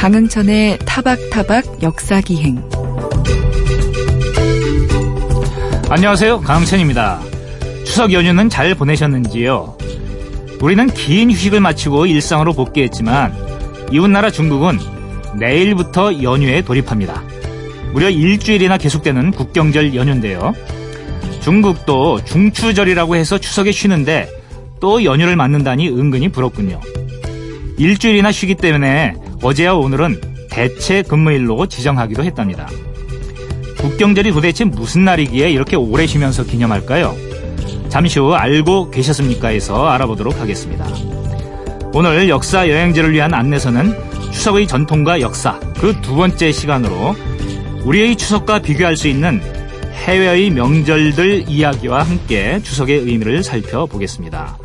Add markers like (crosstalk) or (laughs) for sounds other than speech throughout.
강흥천의 타박타박 역사기행 안녕하세요. 강흥천입니다. 추석 연휴는 잘 보내셨는지요? 우리는 긴 휴식을 마치고 일상으로 복귀했지만 이웃나라 중국은 내일부터 연휴에 돌입합니다. 무려 일주일이나 계속되는 국경절 연휴인데요. 중국도 중추절이라고 해서 추석에 쉬는데 또 연휴를 맞는다니 은근히 부럽군요. 일주일이나 쉬기 때문에 어제와 오늘은 대체 근무일로 지정하기도 했답니다. 국경절이 도대체 무슨 날이기에 이렇게 오래 쉬면서 기념할까요? 잠시 후 알고 계셨습니까?에서 알아보도록 하겠습니다. 오늘 역사 여행지를 위한 안내서는 추석의 전통과 역사 그 두 번째 시간으로 우리의 추석과 비교할 수 있는 해외의 명절들 이야기와 함께 추석의 의미를 살펴보겠습니다.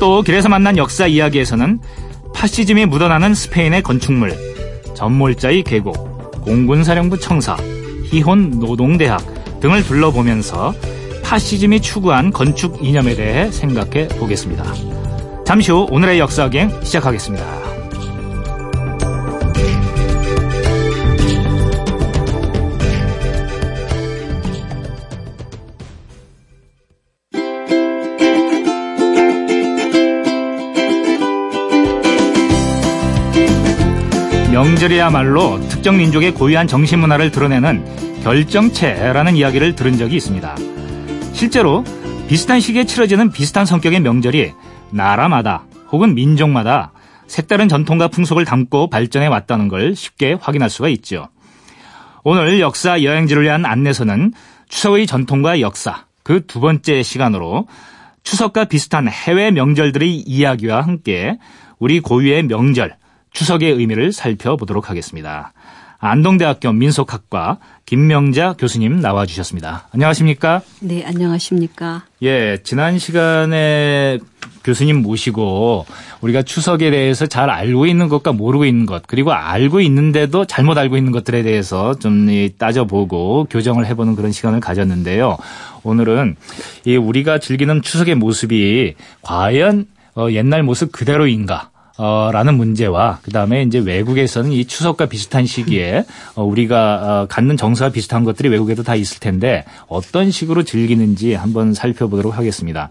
또 길에서 만난 역사 이야기에서는 파시즘이 묻어나는 스페인의 건축물, 전몰자의 계곡, 공군사령부 청사, 희혼 노동대학 등을 둘러보면서 파시즘이 추구한 건축 이념에 대해 생각해 보겠습니다. 잠시 후 오늘의 역사기행 시작하겠습니다. 명절이야말로 특정 민족의 고유한 정신문화를 드러내는 결정체라는 이야기를 들은 적이 있습니다. 실제로 비슷한 시기에 치러지는 비슷한 성격의 명절이 나라마다 혹은 민족마다 색다른 전통과 풍속을 담고 발전해 왔다는 걸 쉽게 확인할 수가 있죠. 오늘 역사 여행지를 위한 안내서는 추석의 전통과 역사 그 두 번째 시간으로 추석과 비슷한 해외 명절들의 이야기와 함께 우리 고유의 명절 추석의 의미를 살펴보도록 하겠습니다. 안동대학교 민속학과 김명자 교수님 나와주셨습니다. 안녕하십니까? 네, 안녕하십니까? 예, 지난 시간에 교수님 모시고 우리가 추석에 대해서 잘 알고 있는 것과 모르고 있는 것, 그리고 알고 있는데도 잘못 알고 있는 것들에 대해서 좀 따져보고 교정을 해보는 그런 시간을 가졌는데요. 오늘은 이 우리가 즐기는 추석의 모습이 과연 어, 옛날 모습 그대로인가? 어, 라는 문제와 그다음에 이제 외국에서는 이 추석과 비슷한 시기에 어, 우리가 어, 갖는 정서와 비슷한 것들이 외국에도 다 있을 텐데 어떤 식으로 즐기는지 한번 살펴보도록 하겠습니다.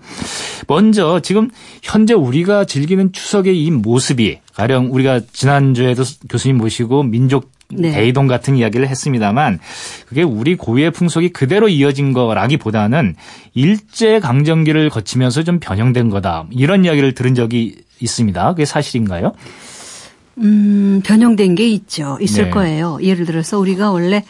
먼저 지금 현재 우리가 즐기는 추석의 이 모습이 가령 우리가 지난주에도 교수님 모시고 민족 네. 대이동 같은 이야기를 했습니다만 그게 우리 고유의 풍속이 그대로 이어진 거라기보다는 일제 강점기를 거치면서 좀 변형된 거다 이런 이야기를 들은 적이 있습니다. 그게 사실인가요? 음, 변형된 게 있죠. 있을 네. 거예요. 예를 들어서 우리가 원래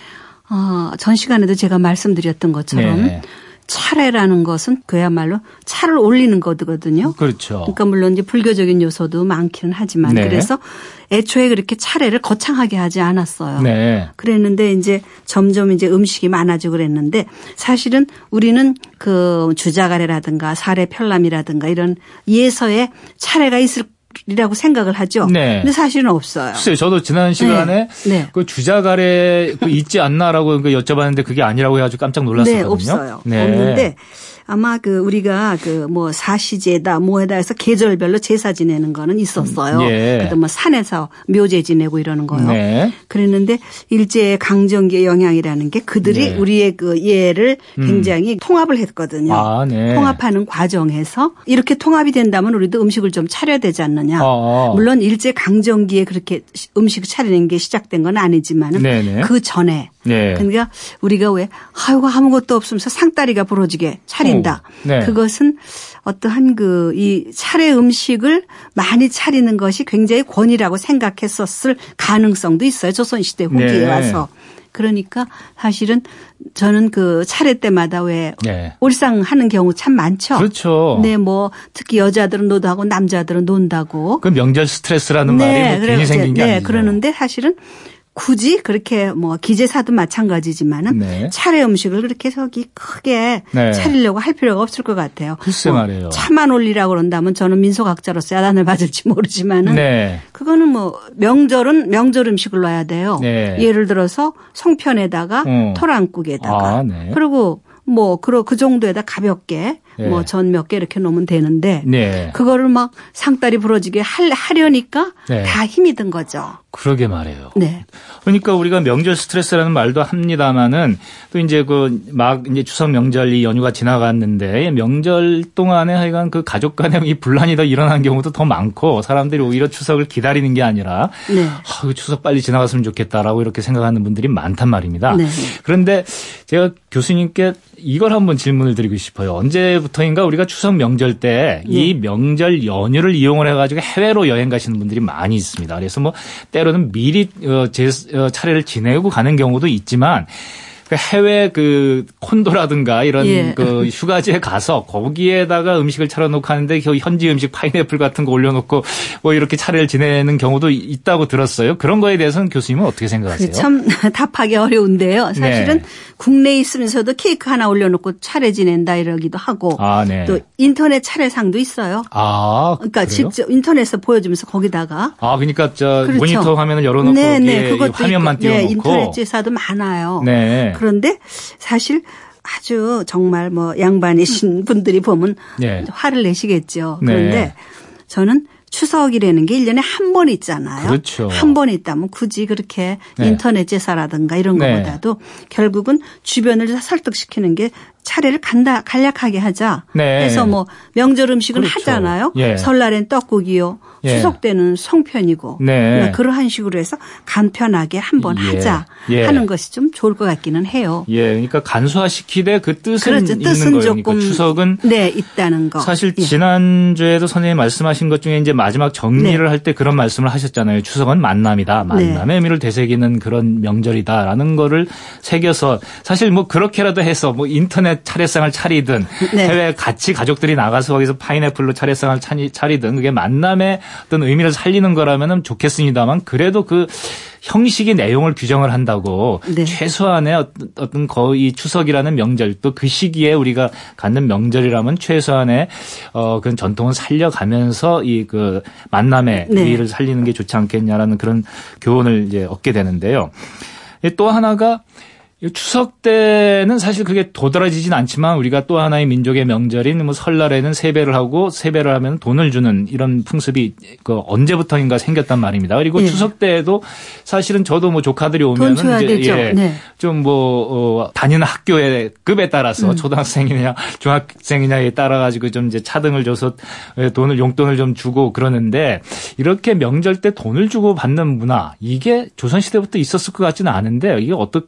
어, 전 시간에도 제가 말씀드렸던 것처럼 네. 차례라는 것은 그야말로 차를 올리는 거거든요. 그렇죠. 그러니까 물론 이제 불교적인 요소도 많기는 하지만 네. 그래서 애초에 그렇게 차례를 거창하게 하지 않았어요. 네. 그랬는데 이제 점점 이제 음식이 많아지고 그랬는데 사실은 우리는 그 주자가래라든가 사례 편람이라든가 이런 예서에 차례가 있을 이라고 생각을 하죠. 네. 근데 사실은 없어요. 글쎄요. 저도 지난 시간에 네. 네. 그 주자가래 그 있지 않나라고 그 여쭤봤는데 그게 아니라고 해가지고 깜짝 놀랐었거든요. 네, 없어요. 네. 없는데 아마 그 우리가 그 뭐 사시제다 뭐에다 해서 계절별로 제사 지내는 거는 있었어요. 예. 그래도 뭐 산에서 묘제 지내고 이러는 거요. 네. 그랬는데 일제 강점기의 영향이라는 게 그들이 네. 우리의 그 예를 음. 굉장히 음. 통합을 했거든요. 아, 네. 통합하는 과정에서 이렇게 통합이 된다면 우리도 음식을 좀 차려야 되지 않느냐. 아. 물론 일제 강점기에 그렇게 음식을 차리는 게 시작된 건 아니지만은 그 전에 네. 그러니까 우리가 왜 아이고 아무것도 없으면서 상다리가 부러지게 차린다. 오. 네. 그것은 어떠한 그 이 차례 음식을 많이 차리는 것이 굉장히 권위라고 생각했었을 가능성도 있어요. 조선시대 후기에 네. 와서. 그러니까 사실은 저는 그 차례 때마다 왜 네. 울상하는 경우 참 많죠. 그렇죠. 네, 뭐 특히 여자들은 노다고 남자들은 논다고. 그 명절 스트레스라는 네, 말이 뭐 괜히 생긴 게 네, 아니에요. 그러는데 사실은 굳이 그렇게 뭐 기재사도 마찬가지지만은 네. 차례 음식을 그렇게 저기 크게 네. 차리려고 할 필요가 없을 것 같아요. 글쎄 뭐 말이에요. 차만 올리라고 그런다면 저는 민속학자로서 야단을 받을지 모르지만은 네. 그거는 뭐 명절은 명절 음식을 넣어야 돼요. 네. 예를 들어서 송편에다가 어. 토랑국에다가 아, 네. 그리고 뭐, 그러, 그 정도에다 가볍게 네. 뭐전 몇 개 이렇게 놓으면 되는데 네. 그거를 막 상다리 부러지게 할, 하려니까 네. 다 힘이 든 거죠. 그러게 말해요. 네. 그러니까 우리가 명절 스트레스라는 말도 합니다마는 또 이제 그 막 이제 추석 명절 이 연휴가 지나갔는데 명절 동안에 하여간 그 가족 간의 이 분란이 더 일어나는 경우도 더 많고 사람들이 오히려 추석을 기다리는 게 아니라 네. 아, 그 추석 빨리 지나갔으면 좋겠다라고 이렇게 생각하는 분들이 많단 말입니다. 네. 그런데 제가 교수님께 이걸 한번 질문을 드리고 싶어요. 언제부터인가 우리가 추석 명절 때이 네. 명절 연휴를 이용을 해가지고 해외로 여행 가시는 분들이 많이 있습니다. 그래서 뭐 때로 는 미리 어, 제 어, 차례를 지내고 가는 경우도 있지만 그 해외 그 콘도라든가 이런 예. 그 휴가지에 가서 거기에다가 음식을 차려놓고 하는데 현지 음식 파인애플 같은 거 올려놓고 뭐 이렇게 차례를 지내는 경우도 있다고 들었어요. 그런 거에 대해서는 교수님은 어떻게 생각하세요? 참 (laughs) 답하기 어려운데요. 사실은 네. 국내에 있으면서도 케이크 하나 올려놓고 차례 지낸다 이러기도 하고 아, 네. 또 인터넷 차례상도 있어요. 아, 그러니까 그래요? 직접 인터넷에서 보여주면서 거기다가 아 그러니까 저 그렇죠. 모니터 화면을 열어놓고 네, 네. 화면만 띄워놓고 네, 인터넷 제사도 많아요. 네. 그런데 사실 아주 정말 뭐 양반이신 분들이 보면 네. 화를 내시겠죠. 그런데 네. 저는 추석이라는 게 1년에 한 번 있잖아요. 그렇죠. 한 번 있다면 굳이 그렇게 네. 인터넷 제사라든가 이런 네. 것보다도 결국은 주변을 설득시키는 게 차례를 간다 간략하게 하자. 네. 해서 뭐 명절 음식은 그렇죠. 하잖아요. 예. 설날엔 떡국이요. 예. 추석 때는 송편이고. 네. 그러니까 그러한 식으로 해서 간편하게 한번 예. 하자 예. 하는 것이 좀 좋을 것 같기는 해요. 예. 그러니까 간소화시키되 그 뜻은 그렇죠. 있는 뜻은 거예요. 그러니까 조금 추석은 네 있다는 거. 사실 예. 지난주에도 선생님 말씀하신 것 중에 이제 마지막 정리를 네. 할때 그런 말씀을 하셨잖아요. 추석은 만남이다. 만남의 네. 의미를 되새기는 그런 명절이다라는 거를 새겨서 사실 뭐 그렇게라도 해서 뭐 인터넷 차례상을 차리든 네. 해외 같이 가족들이 나가서 거기서 파인애플로 차례상을 차리든 그게 만남의 어떤 의미를 살리는 거라면 좋겠습니다만 그래도 그 형식의 내용을 규정을 한다고 네. 최소한의 어떤 거의 추석이라는 명절 또 그 시기에 우리가 갖는 명절이라면 최소한의 어 그런 전통을 살려가면서 이 그 만남의 네. 의의를 살리는 게 좋지 않겠냐라는 그런 교훈을 이제 얻게 되는데요. 또 하나가 추석 때는 사실 그게 도드라지진 않지만 우리가 또 하나의 민족의 명절인 뭐 설날에는 세배를 하고 세배를 하면 돈을 주는 이런 풍습이 그 언제부터인가 생겼단 말입니다. 그리고 예. 추석 때에도 사실은 저도 뭐 조카들이 오면은 이제 예, 네. 좀뭐 어, 다니는 학교의 급에 따라서 음. 초등학생이냐 중학생이냐에 따라 가지고 좀 이제 차등을 줘서 돈을 용돈을 좀 주고 그러는데 이렇게 명절 때 돈을 주고 받는 문화 이게 조선 시대부터 있었을 것 같지는 않은데 이게 어떻게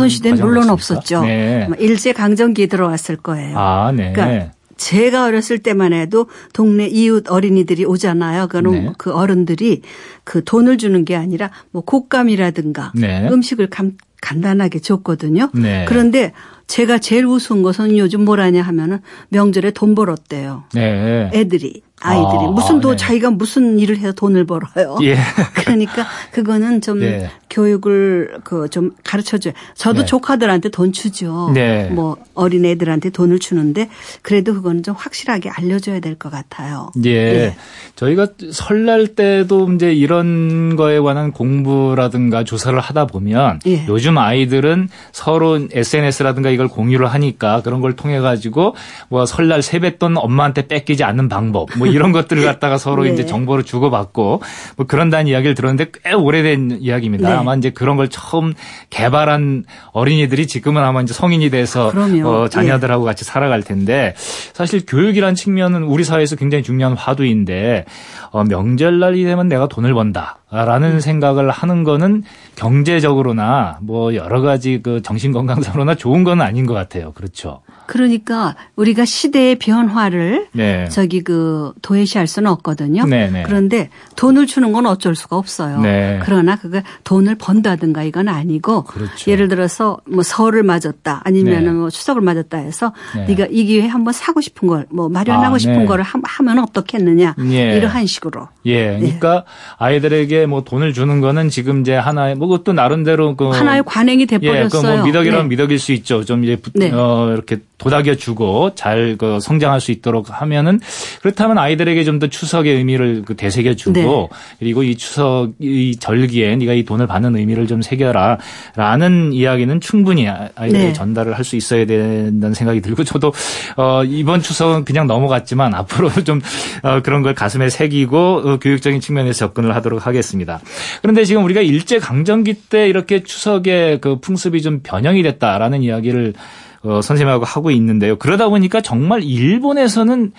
조선시대는 물론 없었죠. 네. 일제 강점기에 들어왔을 거예요. 아, 네. 그러니까 제가 어렸을 때만 해도 동네 이웃 어린이들이 오잖아요. 그럼 네. 그 어른들이 그 돈을 주는 게 아니라 뭐 곶감이라든가 네. 음식을 감, 간단하게 줬거든요. 네. 그런데 제가 제일 우스운 것은 요즘 뭐라냐 하면은 명절에 돈 벌었대요. 네. 애들이. 아이들이 아, 무슨 도 네. 자기가 무슨 일을 해서 돈을 벌어요. 예. (laughs) 그러니까 그거는 좀 예. 교육을 그 좀 가르쳐 줘요. 저도 네. 조카들한테 돈 주죠. 네. 뭐 어린 애들한테 돈을 주는데 그래도 그거는 좀 확실하게 알려 줘야 될 것 같아요. 예. 예. 저희가 설날 때도 이제 이런 거에 관한 공부라든가 조사를 하다 보면 예. 요즘 아이들은 서로 SNS라든가 이걸 공유를 하니까 그런 걸 통해 가지고 뭐 설날 세뱃돈 엄마한테 뺏기지 않는 방법 뭐 이런 것들을 갖다가 서로 네. 이제 정보를 주고받고 뭐 그런다는 이야기를 들었는데 꽤 오래된 이야기입니다. 네. 아마 이제 그런 걸 처음 개발한 어린이들이 지금은 아마 이제 성인이 돼서 어, 자녀들하고 네. 같이 살아갈 텐데 사실 교육이란 측면은 우리 사회에서 굉장히 중요한 화두인데 어, 명절날이 되면 내가 돈을 번다 라는 음. 생각을 하는 거는 경제적으로나 뭐 여러 가지 그 정신 건강상으로나 좋은 건 아닌 것 같아요. 그렇죠. 그러니까 우리가 시대의 변화를 네. 저기 그 도외시할 수는 없거든요. 네네. 네. 그런데 돈을 주는 건 어쩔 수가 없어요. 네. 그러나 그게 돈을 번다든가 이건 아니고 그렇죠. 예를 들어서 뭐 설을 맞았다 아니면 네. 뭐 추석을 맞았다 해서 네. 네가 이 기회에 한번 사고 싶은 걸 뭐 마련하고 아, 싶은 네. 거를 하면 어떻겠느냐 예. 이러한 식으로. 예. 네. 그러니까 아이들에게 뭐 돈을 주는 거는 지금 이제 하나의 뭐 그것도 나름대로 그 하나의 관행이 돼 버렸어요. 예, 그뭐 미덕이라면 미덕일 수 있죠. 좀 이제 어 이렇게 도닥여 주고 잘 그 성장할 수 있도록 하면은 그렇다면 아이들에게 좀 더 추석의 의미를 그 되새겨 주고 네. 그리고 이 추석 이 절기에 네가 이 돈을 받는 의미를 좀 새겨라라는 이야기는 충분히 아이들에게 네. 전달을 할 수 있어야 된다는 생각이 들고 저도 어 이번 추석은 그냥 넘어갔지만 (laughs) 앞으로 좀 어, 그런 걸 가슴에 새기고 어, 교육적인 측면에서 접근을 하도록 하겠습니다. 알겠습니다. 그런데 지금 우리가 일제 강점기 때 이렇게 추석에 그 풍습이 좀 변형이 됐다라는 이야기를 어, 선생님하고 하고 있는데요. 그러다 보니까 정말 일본에서는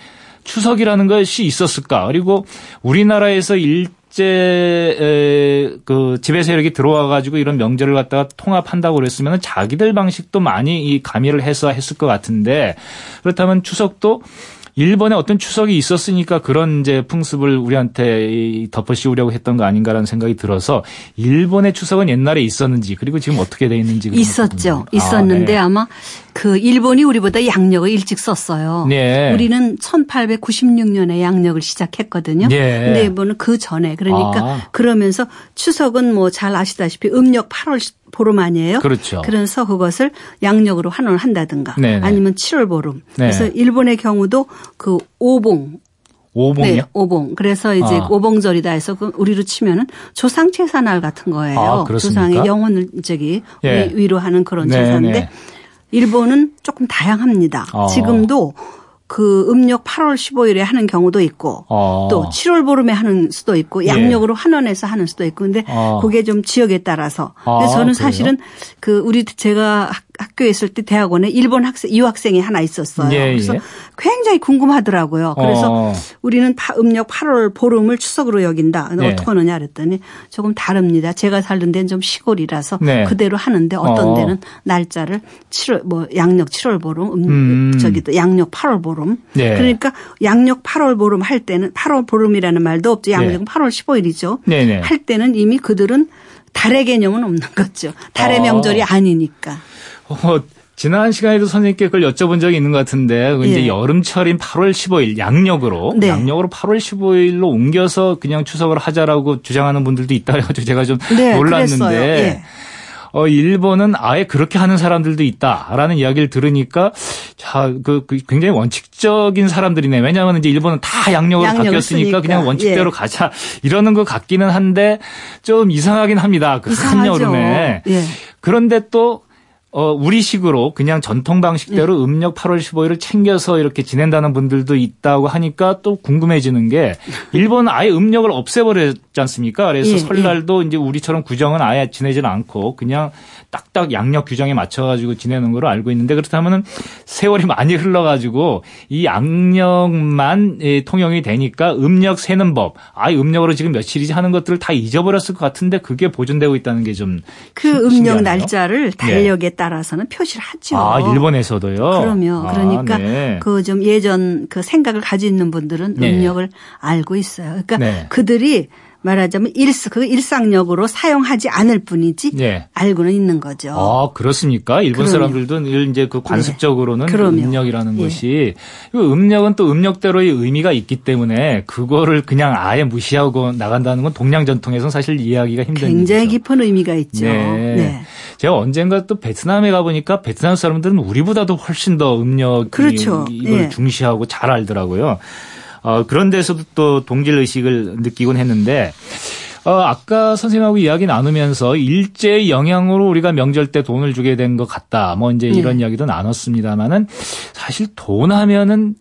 추석이라는 것이 있었을까? 그리고 우리나라에서 일제 그 지배 세력이 들어와 가지고 이런 명절을 갖다가 통합한다고 그랬으면 자기들 방식도 많이 이 가미를 해서 했을 것 같은데 그렇다면 추석도 일본에 어떤 추석이 있었으니까 그런 이제 풍습을 우리한테 덮어씌우려고 했던 거 아닌가라는 생각이 들어서 일본의 추석은 옛날에 있었는지 그리고 지금 어떻게 돼 있는지 있었죠. 있었는데 아, 네. 마그 일본이 우리보다 양력을 일찍 썼어요. 네. 우리는 1896년에 양력을 시작했거든요. 네. 근데 일본은 그 전에 그러니까 아. 그러면서 추석은 뭐 잘 아시다시피 음력 8월 보름 아니에요? 그렇죠. 그래서 그것을 양력으로 환원을 한다든가 네네. 아니면 7월 보름. 네. 그래서 일본의 경우도 그 오봉 오봉이요? 네, 오봉. 그래서 이제 아. 오봉절이다 해서 그 우리로 치면은 조상 제사날 같은 거예요. 아, 조상의 영혼을 저기 예. 위로하는 그런 네, 제사인데 네. 일본은 조금 다양합니다. 아. 지금도 그 음력 8월 15일에 하는 경우도 있고 어. 또 7월 보름에 하는 수도 있고 예. 양력으로 예. 환원해서 하는 수도 있고 근데 어. 그게 좀 지역에 따라서 아, 그래서 저는 사실은 그 우리 제가 학교에 있을 때 대학원에 일본 학생 유학생이 하나 있었어요. 예, 그래서 예. 굉장히 궁금하더라고요. 그래서 어. 우리는 음력 8월 보름을 추석으로 여긴다. 네. 어떻게 하느냐 그랬더니 조금 다릅니다. 제가 살던 데는 좀 시골이라서 네. 그대로 하는데 어떤 어. 데는 날짜를 7월 뭐 양력 7월 보름 음, 음. 저기 또 양력 8월 보름. 네. 그러니까 양력 8월 보름 할 때는 8월 보름이라는 말도 없죠. 양력은 8월 15일이죠. 할 때는 이미 그들은 달의 개념은 없는 거죠. 달의 어. 명절이 아니니까. 어, 지난 시간에도 선생님께 그걸 여쭤본 적이 있는 것 같은데 그 이제 예. 여름철인 8월 15일 양력으로 네. 양력으로 8월 15일로 옮겨서 그냥 추석을 하자라고 주장하는 분들도 있다 해가지고 (laughs) 제가 좀 네, 놀랐는데 예. 어 일본은 아예 그렇게 하는 사람들도 있다라는 이야기를 들으니까 자그 그 굉장히 원칙적인 사람들이네. 왜냐하면 이제 일본은 다 양력으로 바뀌었으니까 쓰니까. 그냥 원칙대로 예. 가자 이러는 것 같기는 한데 좀 이상하긴 합니다. 그 한여름에. 예. 그런데 또 어, 우리식으로 그냥 전통 방식대로 네. 음력 8월 15일을 챙겨서 이렇게 지낸다는 분들도 있다고 하니까 또 궁금해지는 게 (laughs) 일본은 아예 음력을 없애버 렸지 않습니까? 그래서 예, 설날도 예. 이제 우리처럼 구정은 아예 지내지는 않고 그냥 딱딱 양력 규정에 맞춰가지고 지내는 걸로 알고 있는데 그렇다면은 세월이 많이 흘러가지고 이 양력만 예, 통용이 되니까 음력 세는 법, 아예 음력으로 지금 며칠이지 하는 것들을 다 잊어버렸을 것 같은데 그게 보존되고 있다는 게 좀 그 음력 날짜를 달력에 예. 따라서는 표시를 하죠. 아, 일본에서도요? 그럼요. 아, 그러니까 네. 그좀 예전 그 생각을 가지고 있는 분들은 네. 음력을 알고 있어요. 그러니까 네. 그들이 말하자면 일스 그 일상력으로 사용하지 않을 뿐이지 네. 알고는 있는 거죠. 아 그렇습니까? 일본 그럼요. 사람들도 이제 그 관습적으로는 네. 음력이라는 예. 것이 그 음력은 또 음력대로의 의미가 있기 때문에 그거를 그냥 아예 무시하고 나간다는 건 동양 전통에서는 사실 이해하기가 힘든 굉장히 일이죠. 깊은 의미가 있죠. 네. 네. 제가 언젠가 또 베트남에 가 보니까 베트남 사람들은 우리보다도 훨씬 더 음력 그렇죠. 이걸 네. 중시하고 잘 알더라고요. 어, 그런 데서도 또 동질 의식을 느끼곤 했는데 어, 아까 선생님하고 이야기 나누면서 일제의 영향으로 우리가 명절 때 돈을 주게 된 것 같다. 뭐 이제 이런 네. 이야기도 나눴습니다만은 사실 돈 하면은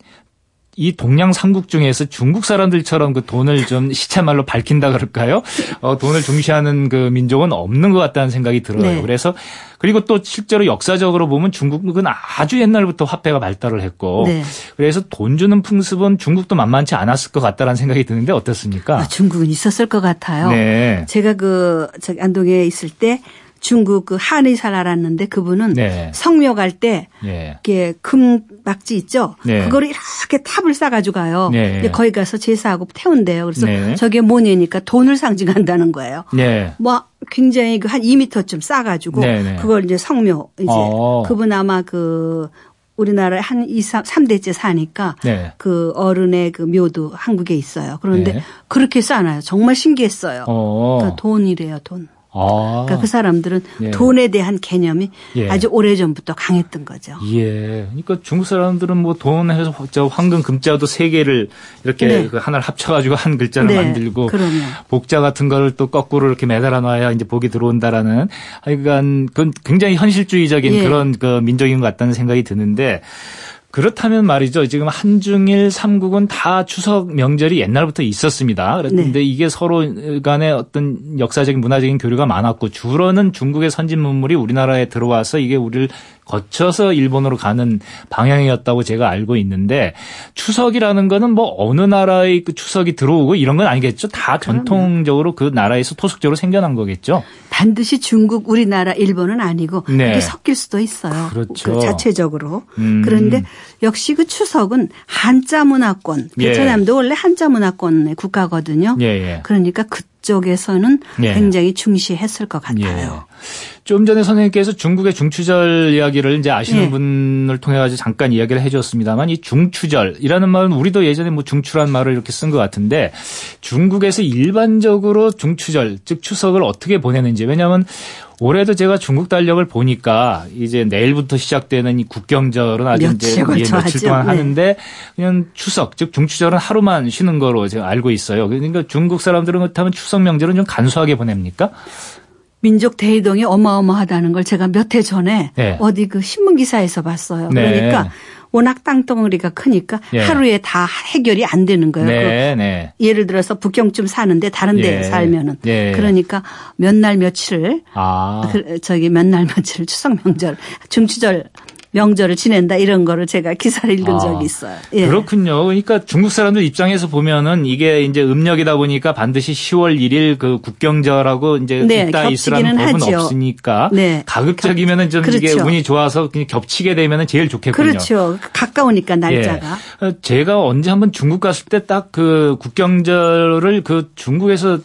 이 동양 삼국 중에서 중국 사람들처럼 그 돈을 좀 시체말로 밝힌다 그럴까요? 어, 돈을 중시하는 그 민족은 없는 것 같다는 생각이 들어요. 네. 그래서 그리고 또 실제로 역사적으로 보면 중국은 아주 옛날부터 화폐가 발달을 했고 네. 그래서 돈 주는 풍습은 중국도 만만치 않았을 것 같다라는 생각이 드는데 어떻습니까? 아, 중국은 있었을 것 같아요. 네. 제가 그 저기 안동에 있을 때 중국 그 한의사를 알았는데 그분은 네. 성묘 갈때 네. 이렇게 금 막지 있죠. 네. 그거를 이렇게 탑을 싸가지고 가요. 네. 거기 가서 제사하고 태운대요. 그래서 네. 저게 뭐냐니까 돈을 상징한다는 거예요. 네. 뭐 굉장히 그 한 2미터쯤 싸가지고. 그걸 이제 성묘 이제 어. 그분 아마 그 우리나라에 한 2, 3, 3대째 사니까 네. 그 어른의 그 묘도 한국에 있어요. 그런데 네. 그렇게 싸나요. 정말 신기했어요. 어. 그러니까 돈이래요, 돈. 아. 그러니까 그 사람들은 예. 돈에 대한 개념이 예. 아주 오래 전부터 강했던 거죠. 예. 그러니까 중국 사람들은 뭐 돈해서 저 황금 금자도 세 개를 이렇게 네. 그 하나를 합쳐가지고 한 글자를 네. 만들고 그러면. 복자 같은 거를 또 거꾸로 이렇게 매달아 놔야 이제 복이 들어온다라는 하여간 그건 굉장히 현실주의적인 예. 그런 그 민족인 것 같다는 생각이 드는데 그렇다면 말이죠. 지금 한중일 삼국은 다 추석 명절이 옛날부터 있었습니다. 그런데 네. 이게 서로 간에 어떤 역사적인 문화적인 교류가 많았고 주로는 중국의 선진 문물이 우리나라에 들어와서 이게 우리를 거쳐서 일본으로 가는 방향이었다고 제가 알고 있는데 추석이라는 거는 뭐 어느 나라의 그 추석이 들어오고 이런 건 아니겠죠. 다 전통적으로 그 나라에서 토속적으로 생겨난 거겠죠. 반드시 중국, 우리나라, 일본은 아니고 네. 그게 섞일 수도 있어요. 그렇죠. 그 자체적으로. 음. 그런데 역시 그 추석은 한자 문화권. 베트남도 예. 원래 한자 문화권의 국가거든요. 예, 예. 그러니까 그 쪽에서는 예. 굉장히 중시했을 것 같아요. 예. 좀 전에 선생님께서 중국의 중추절 이야기를 이제 아시는 네. 분을 통해 가지고 잠깐 이야기를 해줬습니다만 이 중추절이라는 말은 우리도 예전에 뭐 중추란 말을 이렇게 쓴 것 같은데 중국에서 일반적으로 중추절 즉 추석을 어떻게 보내는지 왜냐하면 올해도 제가 중국 달력을 보니까 이제 내일부터 시작되는 이 국경절은 아주 이제 예, 며칠 동안 네. 하는데 그냥 추석 즉 중추절은 하루만 쉬는 거로 제가 알고 있어요. 그러니까 중국 사람들은 그렇다면 추석 명절은 좀 간소하게 보냅니까? 민족 대이동이 어마어마하다는 걸 제가 몇 해 전에 네. 어디 그 신문 기사에서 봤어요. 네. 그러니까 워낙 땅덩어리가 크니까 예. 하루에 다 해결이 안 되는 거예요. 네, 그 네. 예를 들어서 북경쯤 사는데 다른 데 예. 살면은 예. 그러니까 몇 날 며칠을 아. 그 저기 몇 날 며칠 추석 명절 중추절 명절을 지낸다 이런 거를 제가 기사를 읽은 아, 적이 있어요. 예. 그렇군요. 그러니까 중국 사람들 입장에서 보면은 이게 이제 음력이다 보니까 반드시 10월 1일 그 국경절하고 이제 네, 있다 있으라는 법은 하죠. 없으니까 네. 가급적이면은 좀 그렇죠. 이게 운이 좋아서 그냥 겹치게 되면은 제일 좋겠군요. 그렇죠. 가까우니까 날짜가. 예. 제가 언제 한번 중국 갔을 때 딱 그 국경절을 그 중국에서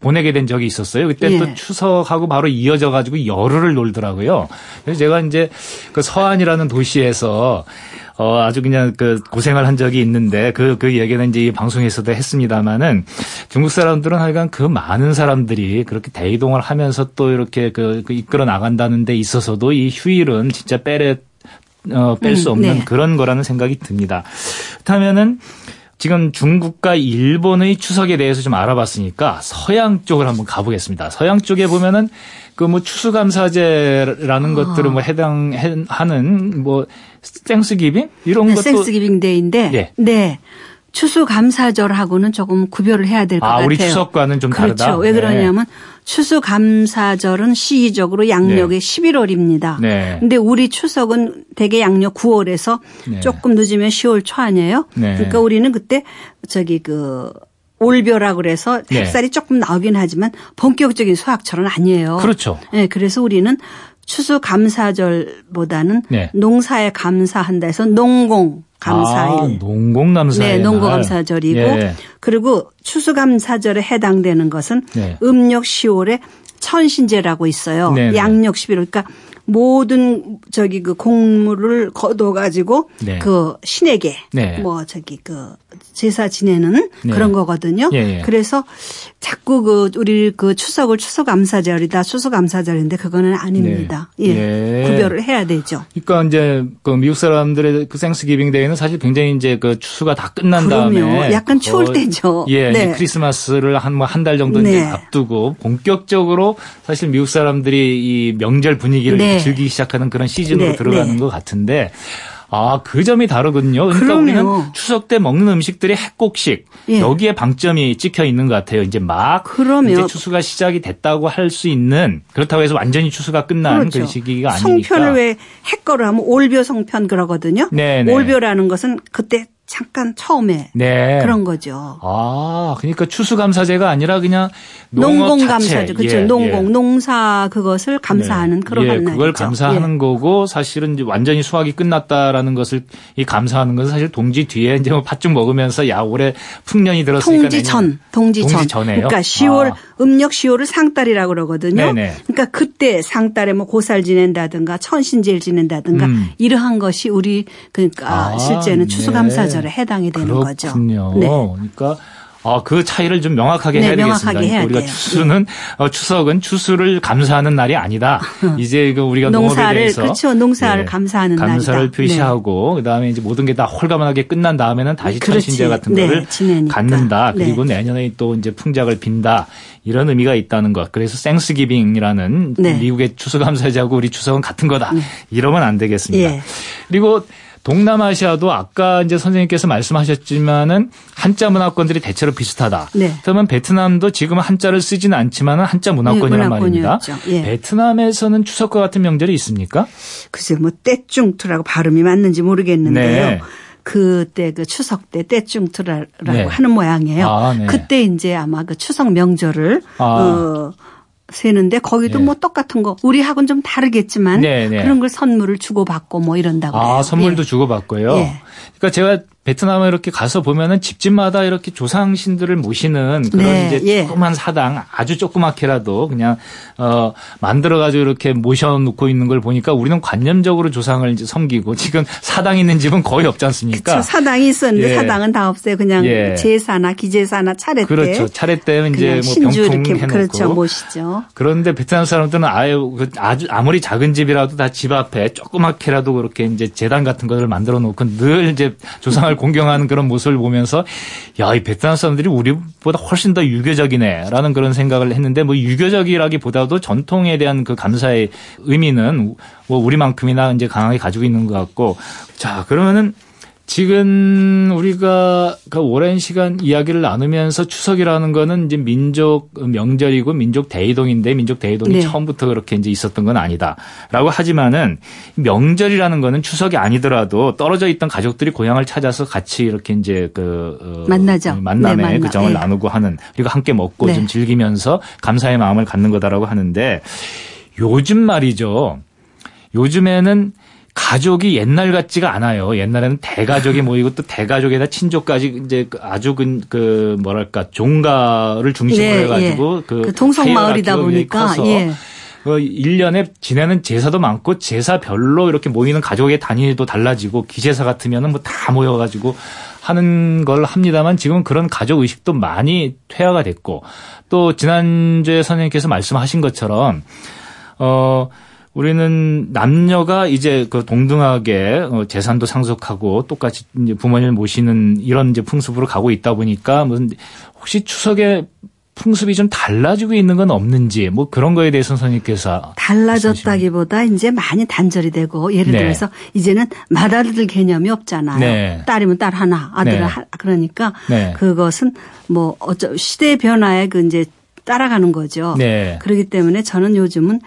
보내게 된 적이 있었어요. 그때 예. 또 추석하고 바로 이어져 가지고 열흘을 놀더라고요. 그래서 제가 이제 그 서한이라 서울이라는 도시에서 어, 아주 그냥 그 고생을 한 적이 있는데 그, 그 얘기는 이제 방송에서도 했습니다마는 중국 사람들은 하여간 그 많은 사람들이 그렇게 대이동을 하면서 또 이렇게 그, 그 이끌어 나간다는 데 있어서도 이 휴일은 진짜 빼래, 어, 뺄수 음, 없는 음, 네. 그런 거라는 생각이 듭니다. 그렇다면은 지금 중국과 일본의 추석에 대해서 좀 알아봤으니까 서양 쪽을 한번 가보겠습니다. 서양 쪽에 보면은 그 뭐 추수감사제라는 아. 것들을 뭐 해당하는 뭐 Thanksgiving 이런 네, 것도 Thanksgiving Day인데 네. 네. 추수감사절하고는 조금 구별을 해야 될것 아, 같아요. 우리 추석과는 좀 그렇죠. 다르다. 왜 그러냐면 네. 추수감사절은 시기적으로 양력의 네. 11월입니다. 네. 근데 우리 추석은 대개 양력 9월에서 네. 조금 늦으면 10월 초 아니에요? 네. 그러니까 우리는 그때 저기 그 올벼라 그래서 네. 햇살이 조금 나오긴 하지만 본격적인 수학철은 아니에요. 그렇죠. 네, 그래서 우리는 추수감사절보다는 네. 농사에 감사한다 해서 농공 감사일. 아, 농공 감사일. 네, 농공 감사절이고 예. 그리고 추수감사절에 해당되는 것은 네. 음력 10월에 천신제라고 있어요. 네네. 네. 양력 11월. 그러니까 모든 저기 그 곡물을 거둬 가지고 네. 그 신에게 네. 뭐 저기 그 제사 지내는 네. 그런 거거든요. 예, 예. 그래서 자꾸 그 우리 그 추석을 추석 감사절이다 추석 감사절인데 그거는 아닙니다. 네. 예. 예. 구별을 해야 되죠. 그러니까 이제 그 미국 사람들의 그 생스기빙 데이는 사실 굉장히 이제 그 추수가 다 끝난 그럼요. 다음에 약간 추울 때죠. 예, 네. 크리스마스를 한 뭐 한 달 정도 네. 이제 앞두고 본격적으로 사실 미국 사람들이 이 명절 분위기를 네. 즐기기 시작하는 그런 시즌으로 네. 들어가는 네. 것 같은데 아, 그 점이 다르거든요. 그러니까 그럼요. 우리는 추석 때 먹는 음식들이 핵곡식 예. 여기에 방점이 찍혀 있는 것 같아요. 이제 막 그럼요. 이제 추수가 시작이 됐다고 할 수 있는 그렇다고 해서 완전히 추수가 끝난 그렇죠. 그 시기가 아니니까. 성편을 왜 핵거를 하면 올벼 성편 그러거든요. 네네. 네. 올벼라는 것은 그때 잠깐 처음에 네. 그런 거죠. 아, 그러니까 추수감사제가 아니라 그냥 농공감사죠. 그렇죠. 예, 농공, 예. 농사 그것을 감사하는 네. 그런 예, 날이죠. 그걸 감사하는 예. 거고 사실은 이제 완전히 수확이 끝났다라는 것을 이 감사하는 것은 사실 동지 뒤에 이제 뭐 팥죽 먹으면서 야 올해 풍년이 들었으니까 동지 전, 동지 전. 동지 전에요. 그러니까 10월 아. 음력 10월을 상달이라고 그러거든요. 네네. 그러니까 그때 상달에 뭐 고살 지낸다든가 천신제일 지낸다든가 음. 이러한 것이 우리 그러니까 아, 실제는 추수감사절 계절에 해당이 되는 그렇군요. 거죠. 네. 그러니까 아, 그 차이를 좀 명확하게 네, 해야 되겠습니다. 명확하게 해야 우리가 돼요. 추수는 어, 추석은 추수를 감사하는 날이 아니다. (laughs) 이제 그 우리가 농사를, 대해서 그렇죠. 농사를 네, 감사하는 감사를 날이다. 표시하고 네. 그다음에 이제 모든 게 다 홀가분하게 끝난 다음에는 다시 그렇지. 천신제 같은 네, 거를 지내니까. 갖는다. 네. 그리고 내년에 또 이제 풍작을 빈다. 이런 의미가 있다는 것. 그래서 생스기빙이라는 네. 미국의 추수 감사제하고 우리 추석은 같은 거다. 이러면 안 되겠습니다. 예. 그리고 동남아시아도 아까 이제 선생님께서 말씀하셨지만은 한자 문화권들이 대체로 비슷하다. 네. 그러면 베트남도 지금은 한자를 쓰지는 않지만은 한자 문화권이란 네, 말입니다. 예. 베트남에서는 추석과 같은 명절이 있습니까? 글쎄요, 뭐 떼중투라고 발음이 맞는지 모르겠는데요. 네. 그때 그 추석 때 떼중투라고 네. 하는 모양이에요. 아, 네. 그때 이제 아마 그 추석 명절을 아. 어 세는데 거기도 네. 뭐 똑같은 거 우리하고는 좀 다르겠지만 네, 네. 그런 걸 선물을 주고받고 뭐 이런다고 아, 그래요. 선물도 예. 주고받고요. 예. 그러니까 제가 베트남에 이렇게 가서 보면은 집집마다 이렇게 조상신들을 모시는 그런 네, 이제 예. 조그만 사당 아주 조그맣게라도 그냥 어 만들어 가지고 이렇게 모셔 놓고 있는 걸 보니까 우리는 관념적으로 조상을 이제 섬기고 지금 사당 있는 집은 거의 없지 않습니까? 그쵸, 사당이 있었는데 예. 사당은 다 없어요. 그냥 예. 제사나 기제사나 차례 때 그렇죠. 차례 때는 이제 뭐 병풍 해놓고 그렇죠. 모시죠. 그런데 베트남 사람들은 아예 그 아주 아무리 작은 집이라도 다 집 앞에 조그맣게라도 그렇게 이제 재단 같은 것을 만들어 놓고 늘 이제 조상을 정말 공경하는 그런 모습을 보면서 야, 이 베트남 사람들이 우리보다 훨씬 더 유교적이네라는 그런 생각을 했는데 뭐 유교적이라기보다도 전통에 대한 그 감사의 의미는 뭐 우리만큼이나 이제 강하게 가지고 있는 것 같고 자, 그러면은 지금 우리가 그 오랜 시간 이야기를 나누면서 추석이라는 거는 이제 민족 명절이고 민족 대이동인데 민족 대이동이 네. 처음부터 그렇게 이제 있었던 건 아니다라고 하지만은 명절이라는 거는 추석이 아니더라도 떨어져 있던 가족들이 고향을 찾아서 같이 이렇게 이제 그 어, 만나죠. 만남의 네, 만나. 그 정을 네. 나누고 하는 그리고 함께 먹고 네. 좀 즐기면서 감사의 마음을 갖는 거다라고 하는데 요즘 말이죠. 요즘에는 가족이 옛날 같지가 않아요. 옛날에는 대가족이 (laughs) 모이고 또 대가족에다 친족까지 이제 그 아주 그, 그 뭐랄까 종가를 중심으로 네, 해가지고 예. 그, 그 동성 마을이다 보니까 예. 그 1년에 지내는 제사도 많고 제사별로 이렇게 모이는 가족의 단위도 달라지고 기제사 같으면은 뭐 다 모여 가지고 하는 걸 합니다만 지금 그런 가족 의식도 많이 퇴화가 됐고 또 지난주에 선생님께서 말씀하신 것처럼 어 우리는 남녀가 이제 그 동등하게 어, 재산도 상속하고 똑같이 이제 부모님을 모시는 이런 이제 풍습으로 가고 있다 보니까 무슨 혹시 추석에 풍습이 좀 달라지고 있는 건 없는지 뭐 그런 거에 대해서 선생님께서 달라졌다기보다 이제 많이 단절이 되고 예를 네. 들어서 이제는 맏아들 개념이 없잖아요. 네. 딸이면 딸 하나, 아들은 네. 그러니까 네. 그것은 뭐 어쩌 시대 변화에 그 이제 따라가는 거죠. 네. 그렇기 때문에 저는 요즘은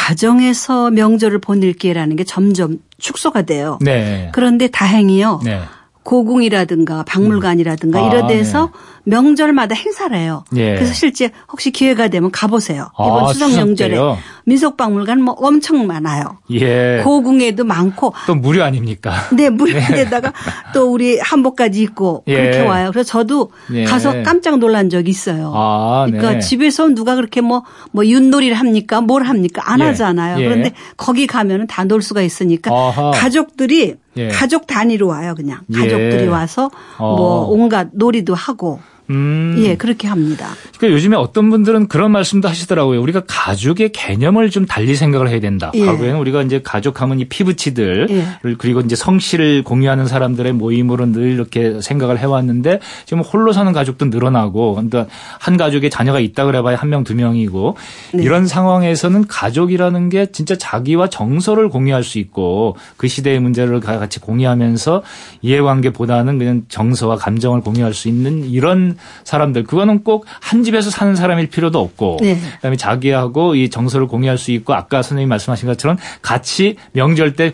가정에서 명절을 보낼 기회라는 게 점점 축소가 돼요. 네. 그런데 다행히요. 네. 고궁이라든가 박물관이라든가 음. 이런 아, 데서 네. 명절마다 행사를 해요. 예. 그래서 실제 혹시 기회가 되면 가보세요. 이번 아, 추석 명절에 민속박물관 뭐 엄청 많아요. 예. 고궁에도 많고 또 무료 아닙니까? 네, 무료에다가 네. 또 우리 한복까지 입고 예. 그렇게 와요. 그래서 저도 예. 가서 깜짝 놀란 적이 있어요. 아, 그러니까 네. 집에서 누가 그렇게 뭐뭐 뭐 윷놀이를 합니까? 뭘 합니까? 안 예. 하잖아요. 예. 그런데 거기 가면은 다 놀 수가 있으니까 아하. 가족들이 가족 단위로 와요, 그냥. 가족들이 와서 어. 뭐 온갖 놀이도 하고 음. 예, 그렇게 합니다. 그러니까 요즘에 어떤 분들은 그런 말씀도 하시더라고요. 우리가 가족의 개념을 좀 달리 생각을 해야 된다. 예. 과거에는 우리가 이제 가족하면 이 피부치들 예. 그리고 이제 성씨를 공유하는 사람들의 모임으로 늘 이렇게 생각을 해왔는데 지금 홀로 사는 가족도 늘어나고 그러니까 한 가족에 자녀가 있다 그래봐야 한 명 두 명이고 네. 이런 상황에서는 가족이라는 게 진짜 자기와 정서를 공유할 수 있고 그 시대의 문제를 같이 공유하면서 이해관계보다는 그냥 정서와 감정을 공유할 수 있는 이런 사람들 그거는 꼭 한 집에서 사는 사람일 필요도 없고 네. 그다음에 자기하고 이 정서를 공유할 수 있고 아까 선생님 말씀하신 것처럼 같이 명절 때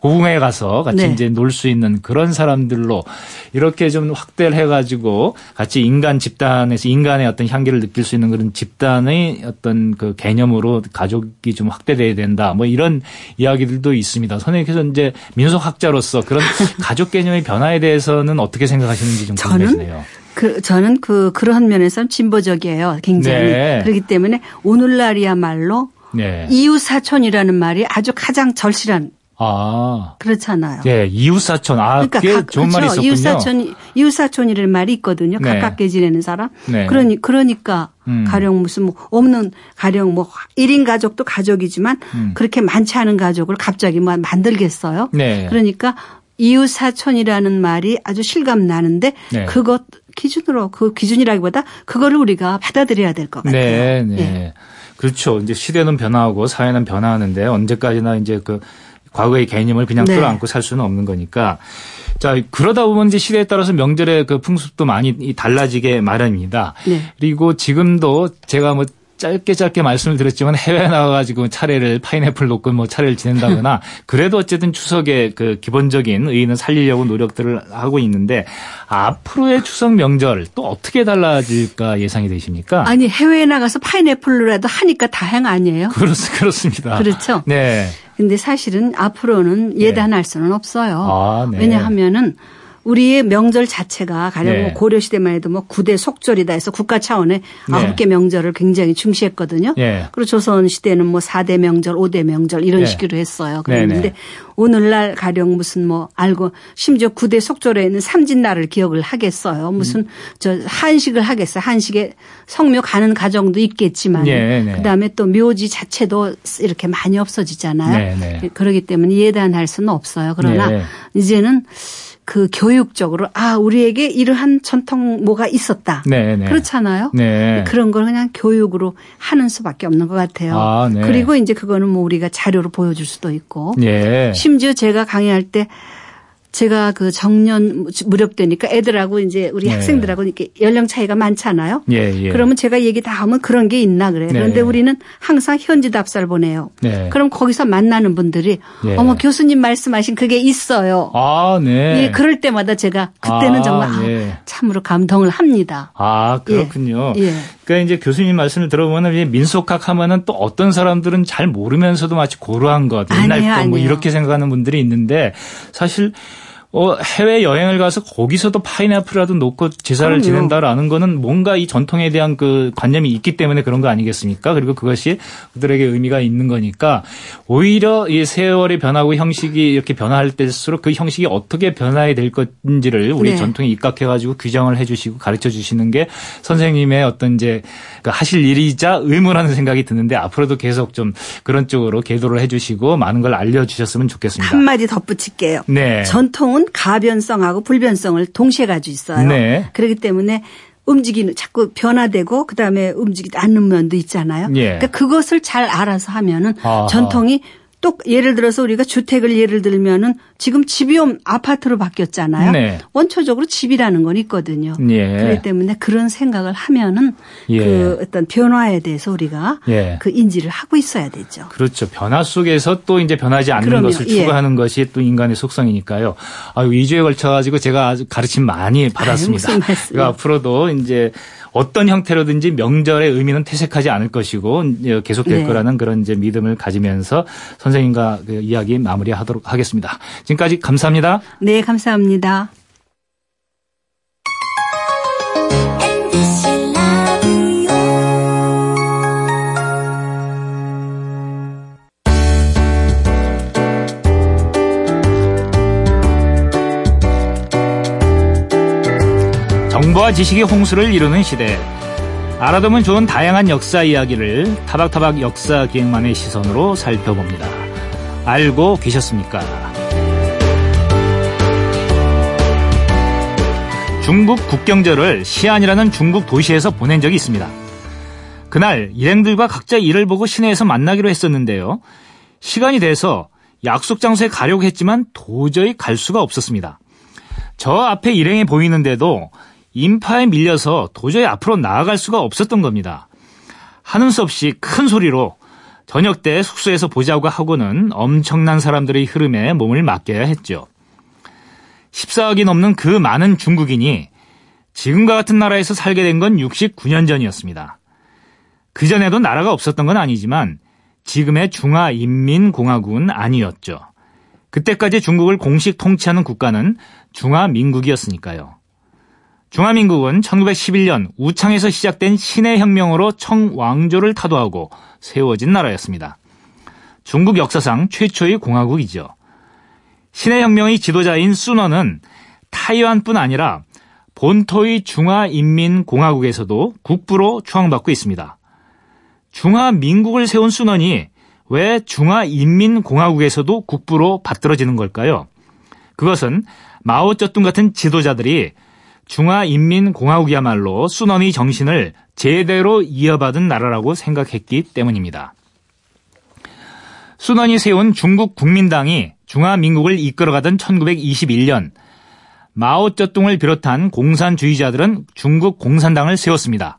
고궁에 가서 같이 네. 이제 놀 수 있는 그런 사람들로 이렇게 좀 확대를 해가지고 같이 인간 집단에서 인간의 어떤 향기를 느낄 수 있는 그런 집단의 어떤 그 개념으로 가족이 좀 확대돼야 된다 뭐 이런 이야기들도 있습니다. 선생님께서 이제 민속학자로서 그런 (laughs) 가족 개념의 변화에 대해서는 어떻게 생각하시는지 좀 궁금해지네요. 그 저는 그 그러한 면에서는 진보적이에요. 굉장히 네. 그렇기 때문에 오늘날이야말로 네. 이웃 사촌이라는 말이 아주 가장 절실한 아. 그렇잖아요. 네, 이웃사촌. 아, 그러니까 그게 각, 좋은 그렇죠. 말이 있었군요. 이웃사촌, 이웃사촌이라는 말이 있거든요. 네. 가깝게 지내는 사람. 네. 그러니, 그러니까 음. 가령 무슨 뭐 없는 가령 뭐 1인 가족도 가족이지만 음. 그렇게 많지 않은 가족을 갑자기 뭐 만들겠어요. 네. 그러니까 이웃사촌이라는 말이 아주 실감 나는데 네. 그것 기준으로 그 기준이라기보다 그거를 우리가 받아들여야 될 것 같아요. 네, 네. 예. 그렇죠. 이제 시대는 변화하고 사회는 변화하는데 언제까지나 이제 그 과거의 개념을 그냥 네. 끌어안고 살 수는 없는 거니까 자, 그러다 보면 이제 시대에 따라서 명절의 그 풍습도 많이 달라지게 마련입니다. 네. 그리고 지금도 제가 뭐 짧게 짧게 말씀을 드렸지만 해외 나가가지고 차례를 파인애플 놓고 뭐 차례를 지낸다거나 (laughs) 그래도 어쨌든 추석의 그 기본적인 의의는 살리려고 노력들을 하고 있는데 앞으로의 추석 명절 또 어떻게 달라질까 예상이 되십니까? 아니 해외에 나가서 파인애플로라도 하니까 다행 아니에요? 그렇, 그렇습니다. 그렇죠. 네. 근데 사실은 앞으로는 예단할 네. 수는 없어요. 아, 네. 왜냐하면은 우리의 명절 자체가 가령 네. 뭐 고려 시대만 해도 뭐 9대 속절이다 해서 국가 차원의 네. 아홉 개 명절을 굉장히 중시했거든요. 네. 그리고 조선 시대는 뭐 4대 명절, 5대 명절 이런 네. 식으로 했어요. 그랬는데 네, 오늘날 가령 무슨 뭐 알고 심지어 9대 속절에는 삼진날을 기억을 하겠어요. 무슨 음. 저 한식을 하겠어요. 한식에 성묘 가는 가정도 있겠지만 그다음에 또 묘지 자체도 이렇게 많이 없어지잖아요. 그러기 때문에 예단할 수는 없어요. 그러나 이제는 그 교육적으로 아 우리에게 이러한 전통 뭐가 있었다. 네네. 네. 그렇잖아요. 네. 그런 걸 그냥 교육으로 하는 수밖에 없는 것 같아요. 아, 네. 그리고 이제 그거는 뭐 우리가 자료로 보여줄 수도 있고. 네. 심지어 제가 강의할 때 제가 그 정년 무렵 되니까 애들하고 이제 우리 네. 학생들하고 이렇게 연령 차이가 많잖아요. 예, 예. 그러면 제가 얘기 다 하면 그런 게 있나 그래요. 네. 그런데 우리는 항상 현지 답사를 보내요. 네. 그럼 거기서 만나는 분들이 예. 어머 교수님 말씀하신 그게 있어요. 아, 네. 예, 그럴 때마다 제가 그때는 아, 정말 아, 예. 참으로 감동을 합니다. 아, 그렇군요. 예. 예. 그러니까 이제 교수님 말씀을 들어보면 민속학 하면은 또 어떤 사람들은 잘 모르면서도 마치 고루한 것, 옛날 거뭐 이렇게 생각하는 분들이 있는데 사실 어, 해외 여행을 가서 거기서도 파인애플이라도 놓고 제사를 그럼요. 지낸다라는 거는 뭔가 이 전통에 대한 그 관념이 있기 때문에 그런 거 아니겠습니까? 그리고 그것이 그들에게 의미가 있는 거니까 오히려 이 세월이 변하고 형식이 이렇게 변화할 때일수록 그 형식이 어떻게 변화해야 될 건지를 우리 네. 전통에 입각해 가지고 규정을 해 주시고 가르쳐 주시는 게 선생님의 어떤 이제 그 하실 일이자 의무라는 생각이 드는데 앞으로도 계속 좀 그런 쪽으로 계도를 해 주시고 많은 걸 알려 주셨으면 좋겠습니다. 한 마디 덧붙일게요. 네. 전통은 가변성하고 불변성을 동시에 가지고 있어요. 네. 그렇기 때문에 움직이는 자꾸 변화되고 그다음에 움직이지 않는 면도 있잖아요. 예. 그러니까 그것을 잘 알아서 하면은 아하. 전통이 또 예를 들어서 우리가 주택을 예를 들면은 지금 집이 아파트로 바뀌었잖아요. 네. 원초적으로 집이라는 건 있거든요. 예. 그렇기 때문에 그런 생각을 하면은 예. 그 어떤 변화에 대해서 우리가 예. 그 인지를 하고 있어야 되죠. 그렇죠. 변화 속에서 또 이제 변하지 않는 그럼요. 것을 예. 추구하는 것이 또 인간의 속성이니까요. 아유, 2주에 걸쳐 가지고 제가 아주 가르침 많이 받았습니다. 아유, 그러니까 앞으로도 이제 어떤 형태로든지 명절의 의미는 퇴색하지 않을 것이고 계속될 네. 거라는 그런 이제 믿음을 가지면서 선생님과 그 이야기 마무리하도록 하겠습니다. 지금까지 감사합니다. 네, 감사합니다. 정보와 지식이 홍수를 이루는 시대. 알아두면 좋은 다양한 역사 이야기를 타박타박 역사 기획만의 시선으로 살펴봅니다. 알고 계셨습니까? 중국 국경절을 시안이라는 중국 도시에서 보낸 적이 있습니다. 그날 일행들과 각자 일을 보고 시내에서 만나기로 했었는데요. 시간이 돼서 약속 장소에 가려고 했지만 도저히 갈 수가 없었습니다. 저 앞에 일행이 보이는데도 인파에 밀려서 도저히 앞으로 나아갈 수가 없었던 겁니다. 하는 수 없이 큰 소리로 저녁 때 숙소에서 보자고 하고는 엄청난 사람들의 흐름에 몸을 맡겨야 했죠. 14억이 넘는 그 많은 중국인이 지금과 같은 나라에서 살게 된 건 69년 전이었습니다. 그전에도 나라가 없었던 건 아니지만 지금의 중화인민공화국은 아니었죠. 그때까지 중국을 공식 통치하는 국가는 중화민국이었으니까요. 중화민국은 1911년 우창에서 시작된 신해혁명으로 청왕조를 타도하고 세워진 나라였습니다. 중국 역사상 최초의 공화국이죠. 신해혁명의 지도자인 순원은 타이완뿐 아니라 본토의 중화인민공화국에서도 국부로 추앙받고 있습니다. 중화민국을 세운 순원이 왜 중화인민공화국에서도 국부로 받들어지는 걸까요? 그것은 마오쩌둥 같은 지도자들이 중화인민공화국이야말로 순원의 정신을 제대로 이어받은 나라라고 생각했기 때문입니다. 순원이 세운 중국 국민당이 중화민국을 이끌어가던 1921년 마오쩌둥을 비롯한 공산주의자들은 중국 공산당을 세웠습니다.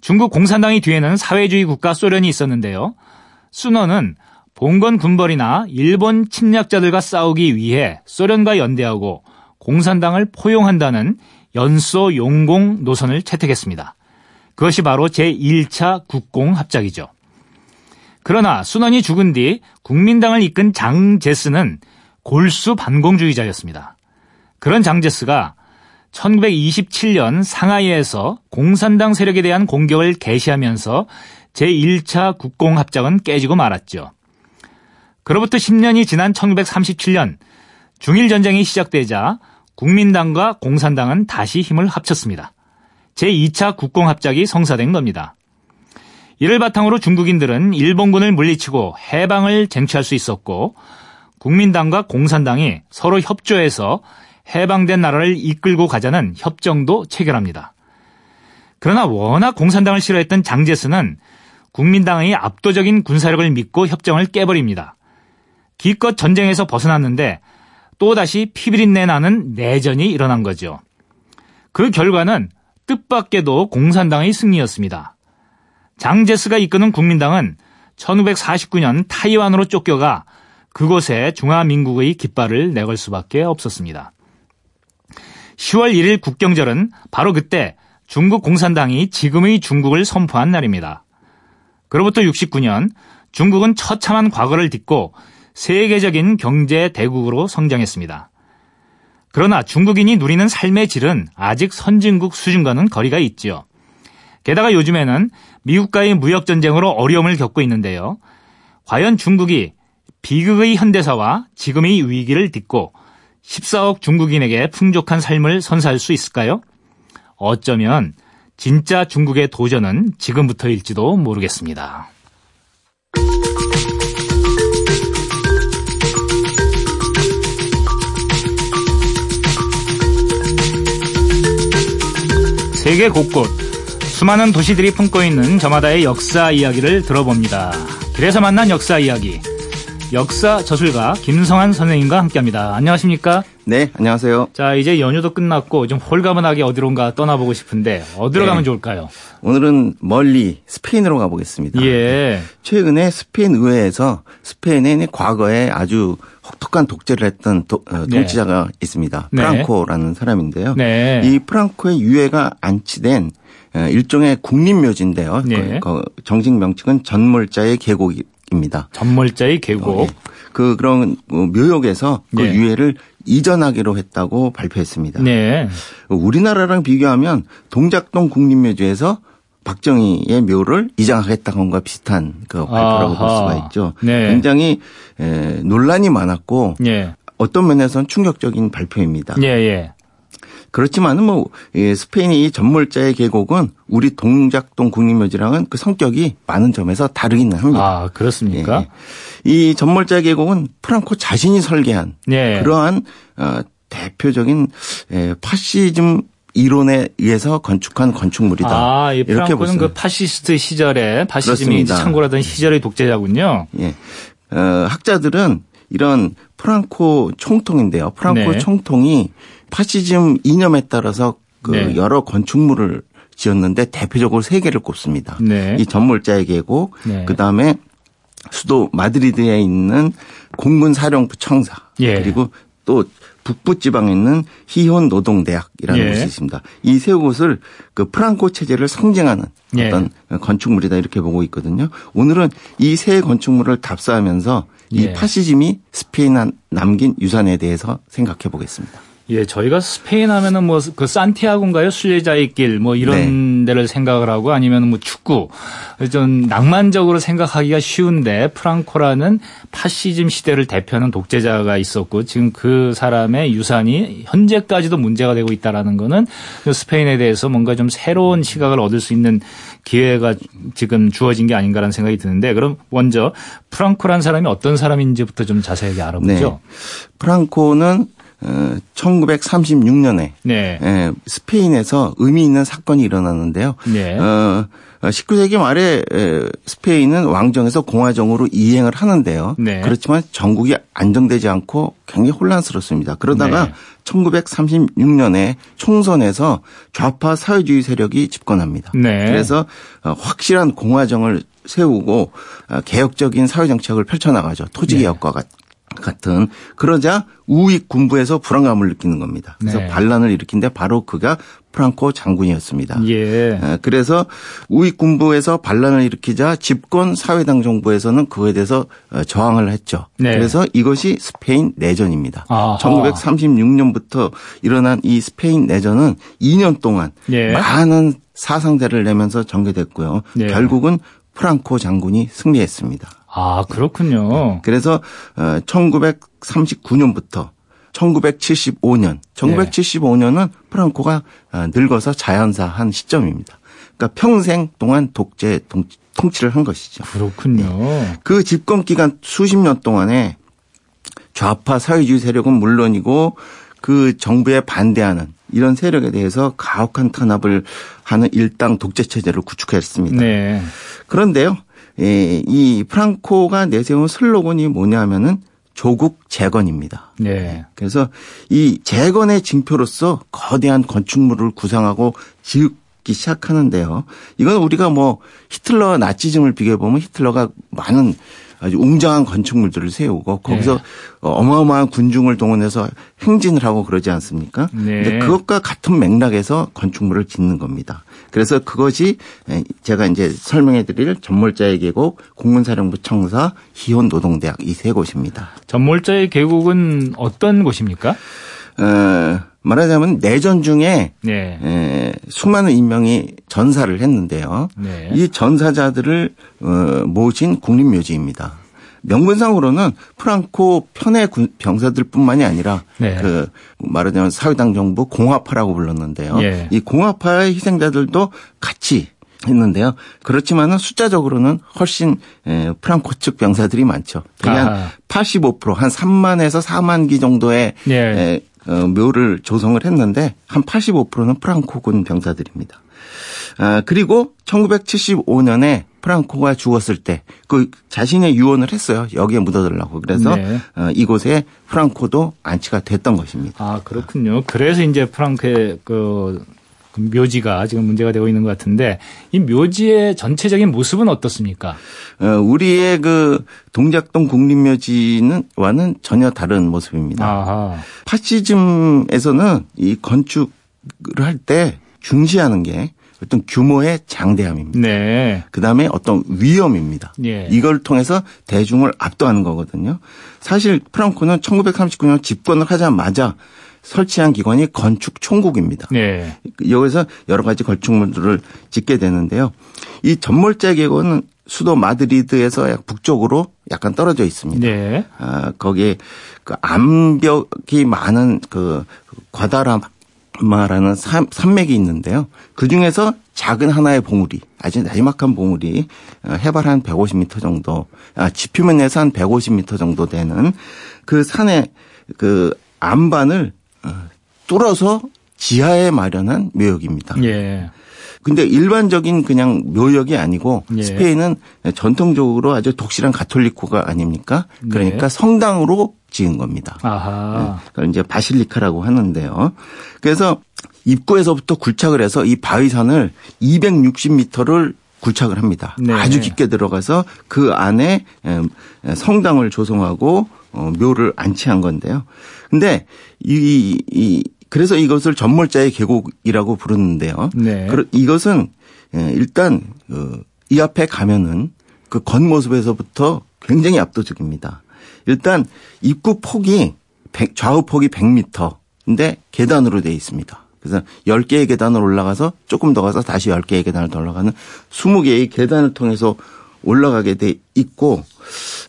중국 공산당이 뒤에는 사회주의 국가 소련이 있었는데요. 순원은 봉건 군벌이나 일본 침략자들과 싸우기 위해 소련과 연대하고 공산당을 포용한다는 연소 용공 노선을 채택했습니다. 그것이 바로 제1차 국공 합작이죠. 그러나 순원이 죽은 뒤 국민당을 이끈 장제스는 골수 반공주의자였습니다. 그런 장제스가 1927년 상하이에서 공산당 세력에 대한 공격을 개시하면서 제1차 국공합작은 깨지고 말았죠. 그로부터 10년이 지난 1937년 중일 전쟁이 시작되자 국민당과 공산당은 다시 힘을 합쳤습니다. 제2차 국공합작이 성사된 겁니다. 이를 바탕으로 중국인들은 일본군을 물리치고 해방을 쟁취할 수 있었고 국민당과 공산당이 서로 협조해서 해방된 나라를 이끌고 가자는 협정도 체결합니다. 그러나 워낙 공산당을 싫어했던 장제스는 국민당의 압도적인 군사력을 믿고 협정을 깨버립니다. 기껏 전쟁에서 벗어났는데 또다시 피비린내 나는 내전이 일어난 거죠. 그 결과는 뜻밖에도 공산당의 승리였습니다. 장제스가 이끄는 국민당은 1949년 타이완으로 쫓겨가 그곳에 중화민국의 깃발을 내걸 수밖에 없었습니다. 10월 1일 국경절은 바로 그때 중국 공산당이 지금의 중국을 선포한 날입니다. 그로부터 69년 중국은 처참한 과거를 딛고 세계적인 경제 대국으로 성장했습니다. 그러나 중국인이 누리는 삶의 질은 아직 선진국 수준과는 거리가 있지요. 게다가 요즘에는 미국과의 무역 전쟁으로 어려움을 겪고 있는데요. 과연 중국이 비극의 현대사와 지금의 위기를 딛고 14억 중국인에게 풍족한 삶을 선사할 수 있을까요? 어쩌면 진짜 중국의 도전은 지금부터일지도 모르겠습니다. 세계 곳곳 수많은 도시들이 품고 있는 저마다의 역사 이야기를 들어봅니다. 그래서 만난 역사 이야기. 역사 저술가 김성한 선생님과 함께합니다. 안녕하십니까? 네, 안녕하세요. 자, 이제 연휴도 끝났고 좀 홀가분하게 어디론가 떠나보고 싶은데 어디로 네. 가면 좋을까요? 오늘은 멀리 스페인으로 가보겠습니다. 예. 최근에 스페인 의회에서 스페인의 과거에 아주 혹독한 독재를 했던 도, 어, 네. 통치자가 네. 있습니다. 프랑코라는 사람인데요. 네. 이 프랑코의 유해가 안치된 어, 일종의 국립묘지인데요. 네. 그, 그 정식 명칭은 전몰자의 계곡이 입니다. 전몰자의 계곡. 어, 예. 그 그런 뭐 묘역에서 그 네. 유해를 이전하기로 했다고 발표했습니다. 네. 우리나라랑 비교하면 동작동 국립묘지에서 박정희의 묘를 이장하겠다는 것과 비슷한 그 발표라고 아하. 볼 수가 있죠. 네. 굉장히 에, 논란이 많았고 네. 어떤 면에서는 충격적인 발표입니다. 예, 예. 그렇지만은 뭐 스페인이 전몰자의 계곡은 우리 동작동 국립묘지랑은 그 성격이 많은 점에서 다르기는 합니다. 아 그렇습니까? 예. 이 전몰자 계곡은 프랑코 자신이 설계한 예. 그러한 어, 대표적인 예, 파시즘 이론에 의해서 건축한 건축물이다. 아, 이 이렇게 보는 그 파시스트 시절에 파시즘이 창궐하던 시절의 독재자군요. 예. 어, 학자들은 이런 프랑코 총통인데요. 프랑코 네. 총통이 파시즘 이념에 따라서 그 네. 여러 건축물을 지었는데 대표적으로 세 개를 꼽습니다. 네. 이 전몰자의 계곡, 네. 그 다음에 수도 마드리드에 있는 공군 사령부 청사, 예. 그리고 또 북부 지방에 있는 희혼 노동대학이라는 예. 곳이 있습니다. 이 세 곳을 그 프랑코 체제를 상징하는 예. 어떤 건축물이다 이렇게 보고 있거든요. 오늘은 이 세 건축물을 답사하면서 이 예. 파시즘이 스페인에 남긴 유산에 대해서 생각해 보겠습니다. 예, 저희가 스페인 하면은 뭐 그 산티아고인가요? 순례자의 길 뭐 이런 네. 데를 생각을 하고 아니면 뭐 축구 좀 낭만적으로 생각하기가 쉬운데 프랑코라는 파시즘 시대를 대표하는 독재자가 있었고 지금 그 사람의 유산이 현재까지도 문제가 되고 있다라는 거는 스페인에 대해서 뭔가 좀 새로운 시각을 얻을 수 있는 기회가 지금 주어진 게 아닌가라는 생각이 드는데 그럼 먼저 프랑코라는 사람이 어떤 사람인지부터 좀 자세하게 알아보죠. 네. 프랑코는 1936년에 네. 예, 스페인에서 의미 있는 사건이 일어났는데요. 네. 어, 19세기 어, 말에 스페인은 왕정에서 공화정으로 이행을 하는데요. 네. 그렇지만 전국이 안정되지 않고 굉장히 혼란스럽습니다. 그러다가 네. 1936년에 총선에서 좌파 사회주의 세력이 집권합니다. 네. 그래서 어, 확실한 공화정을 세우고 어, 개혁적인 사회 정책을 펼쳐나가죠. 토지 개혁과 네. 같은 그러자 우익 군부에서 불안감을 느끼는 겁니다. 그래서 네. 반란을 일으킨데 바로 그가 프랑코 장군이었습니다. 예. 그래서 우익 군부에서 반란을 일으키자 집권 사회당 정부에서는 그거에 대해서 어, 저항을 했죠. 네. 그래서 이것이 스페인 내전입니다. 아하. 1936년부터 일어난 이 스페인 내전은 2년 동안 예. 많은 사상자를 내면서 전개됐고요. 예. 결국은 프랑코 장군이 승리했습니다. 아, 그렇군요. 그래서 1939년부터 1975년, 1975년은 프랑코가 어, 늙어서 자연사한 시점입니다. 그러니까 평생 동안 독재 통치를 한 것이죠. 그렇군요. 네. 그 집권 기간 수십 년 동안에 좌파 사회주의 세력은 물론이고 그 정부에 반대하는 이런 세력에 대해서 가혹한 탄압을 하는 일당 독재 체제를 구축했습니다. 네. 그런데요, 예, 이 프랑코가 내세운 슬로건이 뭐냐면은 조국 재건입니다. 네. 그래서 이 재건의 징표로서 거대한 건축물을 구상하고 지기 시작하는데요. 이건 우리가 뭐 히틀러 나치즘을 비교해 보면 히틀러가 많은 아주 웅장한 건축물들을 세우고 거기서 네. 어마어마한 군중을 동원해서 행진을 하고 그러지 않습니까? 네. 근데 그것과 같은 맥락에서 건축물을 짓는 겁니다. 그래서 그것이 제가 이제 설명해 드릴 전몰자의 계곡, 공군사령부 청사, 희혼 노동대학 이 세 곳입니다. 전몰자의 계곡은 어떤 곳입니까? 어, 말하자면 내전 중에 네. 에, 수많은 인명이 전사를 했는데요. 네. 이 전사자들을 어, 모신 국립묘지입니다. 명분상으로는 프랑코 편의 병사들뿐만이 아니라 네. 그 말하자면 사회당 정부 공화파라고 불렀는데요. 예. 이 공화파의 희생자들도 같이 했는데요. 그렇지만은 숫자적으로는 훨씬 프랑코 측 병사들이 많죠. 그냥 아. 85%한 3만에서 4만 기 정도의 예. 어, 묘를 조성을 했는데 한 85%는 프랑코군 병사들입니다. 아, 그리고 1975년에 프랑코가 죽었을 때 그 자신의 유언을 했어요. 여기에 묻어들라고. 그래서 네. 어, 이곳에 프랑코도 안치가 됐던 것입니다. 아 그렇군요. 그래서 이제 프랑코의 그, 그 묘지가 지금 문제가 되고 있는 것 같은데 이 묘지의 전체적인 모습은 어떻습니까? 어, 우리의 그 동작동 국립묘지는 와는 전혀 다른 모습입니다. 아하. 파시즘에서는 이 건축을 할 때 중시하는 게 어떤 규모의 장대함입니다. 네. 그다음에 어떤 위험입니다. 예. 이걸 통해서 대중을 압도하는 거거든요. 사실 프랑코는 1939년 집권을 하자마자 설치한 기관이 건축 총국입니다. 네. 여기서 여러 가지 건축물들을 짓게 되는데요. 이 전몰자 계곡은 수도 마드리드에서 약 북쪽으로 약간 떨어져 있습니다. 네. 아, 거기에 그 암벽이 많은 그 과다라 마라는 산맥이 있는데요. 그 중에서 작은 하나의 봉우리, 아주 나지막한 봉우리, 어, 해발 한 150m 정도, 아, 지표면에서 한 150m 정도 되는 그 산의 그 안반을 어, 뚫어서 지하에 마련한 묘역입니다. 예. 근데 일반적인 그냥 묘역이 아니고 예. 스페인은 전통적으로 아주 독실한 가톨릭호가 아닙니까? 그러니까 네. 성당으로 지은 겁니다. 아하. 네. 그걸 이제 바실리카라고 하는데요. 그래서 입구에서부터 굴착을 해서 이 바위산을 260m를 굴착을 합니다. 네. 아주 깊게 들어가서 그 안에 성당을 조성하고 어, 묘를 안치한 건데요. 근데 이, 이 그래서 이것을 전몰자의 계곡이라고 부르는데요. 네. 이것은 일단 그이 앞에 가면은 그 겉모습에서부터 굉장히 압도적입니다. 일단 입구 폭이 100, 좌우 폭이 100m인데 계단으로 되어 있습니다. 그래서 10개의 계단을 올라가서 조금 더 가서 다시 10개의 계단을 더 올라가는 20개의 계단을 통해서 올라가게 돼 있고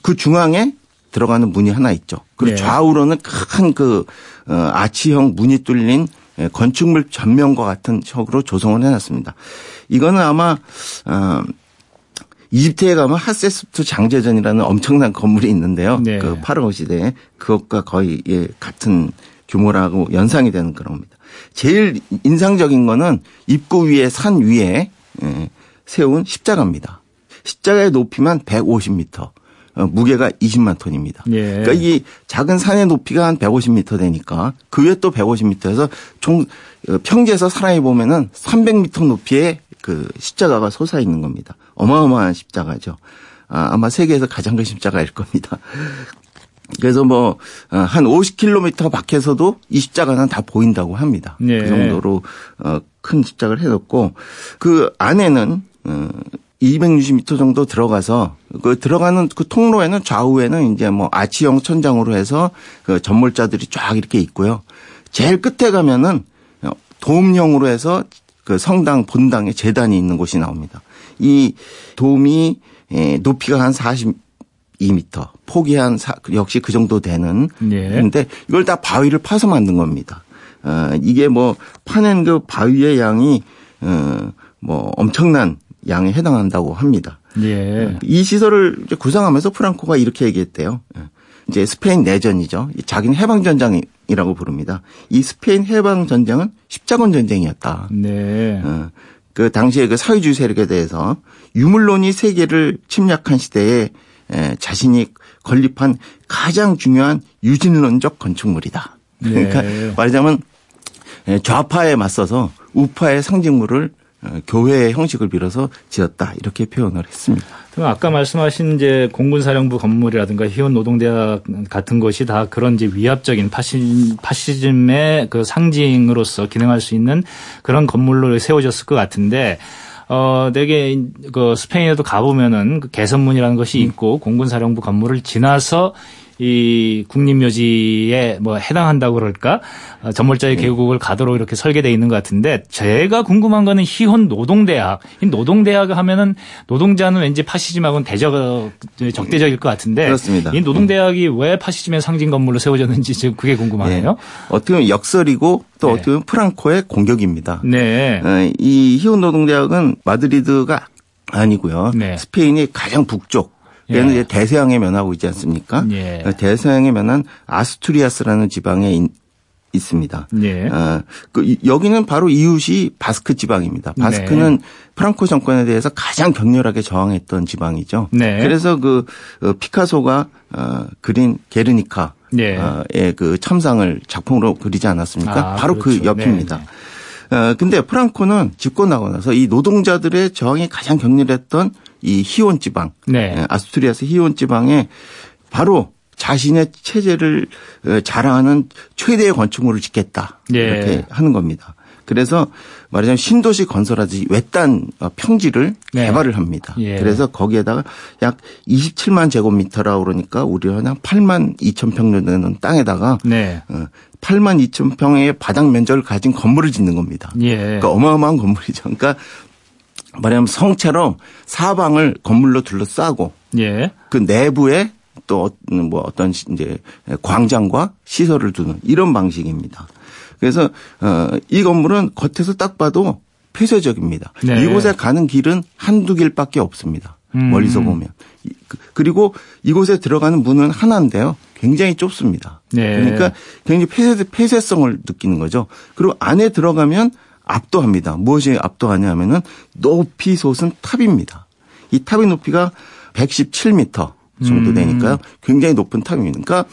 그 중앙에 들어가는 문이 하나 있죠. 그리고 네. 좌우로는 큰그 어, 아치형 문이 뚫린 예, 건축물 전면과 같은 식으로 조성을 해놨습니다. 이거는 아마 어, 이집트에 가면 하세스트 장제전이라는 엄청난 건물이 있는데요. 네. 그 파르고 시대에 그것과 거의 예, 같은 규모라고 연상이 되는 그런 겁니다. 제일 인상적인 거는 입구 위에 산 위에 예, 세운 십자가입니다. 십자가의 높이만 150m. 어, 무게가 20만 톤입니다. 예. 그러니까 이 작은 산의 높이가 한 150m 되니까 그 위에 또 150m에서 총 어, 평지에서 사람이 보면은 300m 높이의 그 십자가가 솟아 있는 겁니다. 어마어마한 십자가죠. 아, 아마 세계에서 가장 큰 십자가일 겁니다. (laughs) 그래서 뭐한 어, 50km 밖에서도 이 십자가는 다 보인다고 합니다. 네. 그 정도로 큰 십자가를 해놓고 그 안에는 260m 정도 들어가서 그 들어가는 그 통로에는 좌우에는 이제 뭐 아치형 천장으로 해서 그 전몰자들이 쫙 이렇게 있고요. 제일 끝에 가면은 도움형으로 해서 그 성당 본당에 재단이 있는 곳이 나옵니다. 이 도움이 예, 높이가 한 42m, 폭이 한 역시 그 정도 되는. 그런데 예. 이걸 다 바위를 파서 만든 겁니다. 어, 이게 뭐 파낸 그 바위의 양이 어, 뭐 엄청난 양에 해당한다고 합니다. 예. 이 시설을 구상하면서 프랑코가 이렇게 얘기했대요. 예. 이제 스페인 내전이죠. 자기는 해방전장이라고 부릅니다. 이 스페인 해방 전쟁은 십자군 전쟁이었다. 네. 어, 그 당시에 그 사회주의 세력에 대해서 유물론이 세계를 침략한 시대에 자신이 건립한 가장 중요한 유진론적 건축물이다. 그러니까 네. 말하자면 좌파에 맞서서 우파의 상징물을 어, 교회의 형식을 빌어서 지었다 이렇게 표현을 했습니다. 아까 말씀하신 이제 공군사령부 건물이라든가 희원 노동대학 같은 것이 다 그런 이제 위압적인 파시, 파시즘의 그 상징으로서 기능할 수 있는 그런 건물로 세워졌을 것 같은데 어, 되게 그 스페인에도 가보면은 그 개선문이라는 것이 있고 음. 공군사령부 건물을 지나서 이 국립묘지에 뭐 해당한다고 그럴까 어, 전몰자의 네. 계곡을 가도록 이렇게 설계돼 있는 것 같은데 제가 궁금한 거는 희혼 노동대학 이 노동대학 하면은 노동자는 왠지 파시즘하고는 대적 적대적일 것 같은데 그렇습니다. 이 노동대학이 왜 파시즘의 상징 건물로 세워졌는지 지금 그게 궁금하네요. 네. 어떻게 보면 역설이고 또 네. 어떻게 보면 프랑코의 공격입니다. 네. 어, 이 희혼 노동대학은 마드리드가 아니고요. 네. 스페인이 가장 북쪽 얘는 예. 대서양에 면하고 있지 않습니까? 예. 대서양에 면한 아스투리아스라는 지방에 있, 있습니다. 예. 어, 그 여기는 바로 이웃이 바스크 지방입니다. 바스크는 네. 프랑코 정권에 대해서 가장 격렬하게 저항했던 지방이죠. 네. 그래서 그 어, 피카소가 어, 그린 게르니카의 네. 어, 그 첨상을 작품으로 그리지 않았습니까? 아, 바로 그 그렇죠. 그 옆입니다. 네. 어, 근데 프랑코는 집권 나고 나서 이 노동자들의 저항이 가장 격렬했던 이 희온 지방, 네. 예, 아스투리아스 희온 지방에 바로 자신의 체제를 어, 자랑하는 최대의 건축물을 짓겠다 네. 이렇게 하는 겁니다. 그래서 말하자면 신도시 건설하듯이 외딴 어, 평지를 네. 개발을 합니다. 예. 그래서 거기에다가 약 27만 제곱미터라고 그러니까 우리가 한 8만 2천 평 정도 되는 땅에다가 네. 8만 어, 2천 평의 바닥 면적을 가진 건물을 짓는 겁니다. 예. 그러니까 어마어마한 건물이죠. 그러니까 말하자면 성처럼 사방을 건물로 둘러싸고 예. 그 내부에 또 뭐 어떤 이제 광장과 시설을 두는 이런 방식입니다. 그래서 어이 건물은 겉에서 딱 봐도 폐쇄적입니다. 네. 이곳에 가는 길은 한두 길밖에 없습니다. 음. 멀리서 보면. 그, 그리고 이곳에 들어가는 문은 하나인데요. 굉장히 좁습니다. 네. 그러니까 굉장히 폐쇄, 폐쇄성을 느끼는 거죠. 그리고 안에 들어가면 압도합니다. 무엇이 압도하냐 하면은 높이 솟은 탑입니다. 이 탑의 높이가 117m 정도 음. 되니까요. 굉장히 높은 탑입니다. 그러니까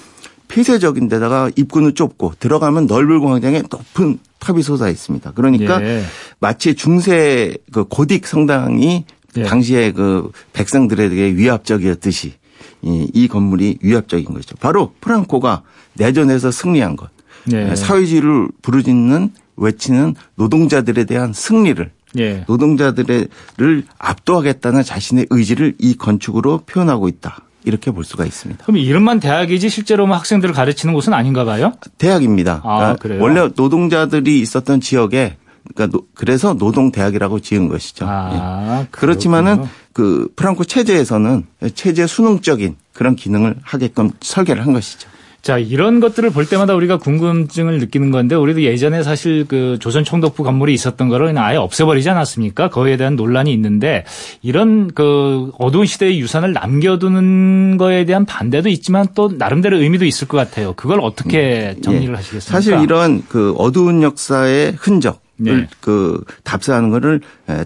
폐쇄적인 데다가 입구는 좁고 들어가면 넓은 광장에 높은 탑이 솟아 있습니다. 그러니까 예. 마치 중세 그 고딕 성당이 예. 당시에 그 백성들에게 위압적이었듯이 이, 이 건물이 위압적인 거죠. 바로 프랑코가 내전에서 승리한 것. 예. 사회주의를 부르짖는 외치는 노동자들에 대한 승리를 예. 노동자들을 압도하겠다는 자신의 의지를 이 건축으로 표현하고 있다. 이렇게 볼 수가 있습니다. 그럼 이름만 대학이지 실제로 뭐 학생들을 가르치는 곳은 아닌가 봐요? 대학입니다. 아, 그러니까 원래 노동자들이 있었던 지역에 그러니까 그래서 노동대학이라고 지은 것이죠. 아, 예. 그렇지만은 그 프랑코 체제에서는 체제 수능적인 그런 기능을 하게끔 설계를 한 것이죠. 자, 이런 것들을 볼 때마다 우리가 궁금증을 느끼는 건데 우리도 예전에 사실 그 조선 총독부 건물이 있었던 거를 아예 없애버리지 않았습니까? 거기에 대한 논란이 있는데 이런 그 어두운 시대의 유산을 남겨두는 거에 대한 반대도 있지만 또 나름대로 의미도 있을 것 같아요. 그걸 어떻게 음. 정리를 예. 하시겠습니까? 사실 이런 그 어두운 역사의 흔적 네. 그 답사하는 거를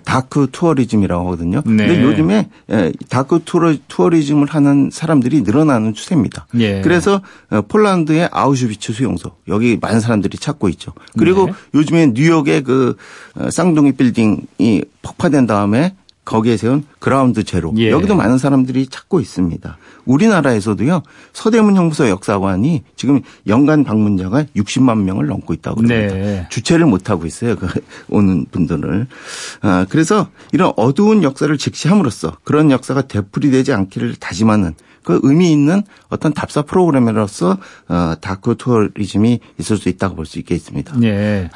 dark tourism이라고 하거든요. 네. 근데 요즘에 dark tour, tourism을 하는 사람들이 늘어나는 추세입니다. 네. 그래서 어, 폴란드의 아우슈비츠 수용소 여기 많은 사람들이 찾고 있죠. 그리고 네. 요즘에 뉴욕의 그 어, 쌍둥이 빌딩이 폭파된 다음에 거기에 세운 그라운드 제로 예. 여기도 많은 사람들이 찾고 있습니다. 우리나라에서도요 서대문 형무소 역사관이 지금 연간 방문자가 60만 명을 넘고 있다고 합니다. 네. 주체를 못 하고 있어요. 그 (laughs) 오는 분들을. 아, 그래서 이런 어두운 역사를 직시함으로써 그런 역사가 되풀이되지 않기를 다짐하는 그 의미 있는 어떤 답사 프로그램으로서 어, dark tourism이 있을 수 있다고 볼 수 있겠습니다. 네.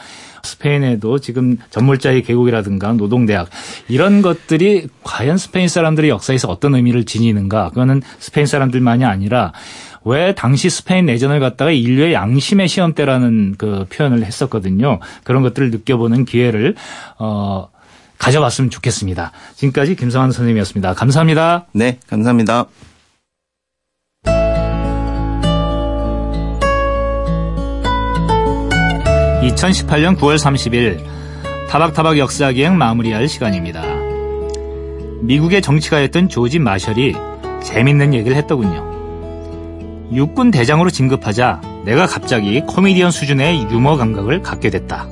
스페인에도 지금 전몰자의 계곡이라든가 노동대학 이런 것들이 과연 스페인 사람들의 역사에서 어떤 의미를 지니는가 그거는 스페인 사람들만이 아니라 왜 당시 스페인 내전을 갖다가 인류의 양심의 시험대라는 그 표현을 했었거든요. 그런 것들을 느껴보는 기회를 어 가져봤으면 좋겠습니다. 지금까지 김성환 선생님이었습니다. 감사합니다. 네, 감사합니다. 2018년 9월 30일 타박타박 역사기행 마무리할 시간입니다. 미국의 정치가였던 조지 마셜이 재밌는 얘기를 했더군요. 육군 대장으로 진급하자 내가 갑자기 코미디언 수준의 유머 감각을 갖게 됐다.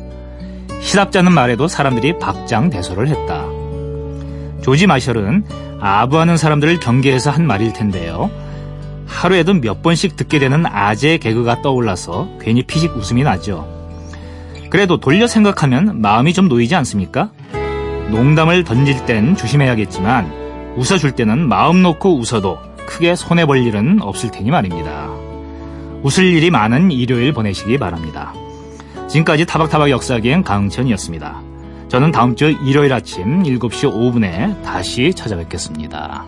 시답자는 말에도 사람들이 박장대소를 했다. 조지 마셜은 아부하는 사람들을 경계해서 한 말일 텐데요. 하루에도 몇 번씩 듣게 되는 아재 개그가 떠올라서 괜히 피식 웃음이 나죠. 그래도 돌려 생각하면 마음이 좀 놓이지 않습니까? 농담을 던질 땐 조심해야겠지만 웃어줄 때는 마음 놓고 웃어도 크게 손해볼 일은 없을 테니 말입니다. 웃을 일이 많은 일요일 보내시기 바랍니다. 지금까지 타박타박 역사기행 강천이었습니다. 저는 다음 주 일요일 아침 7시 5분에 다시 찾아뵙겠습니다.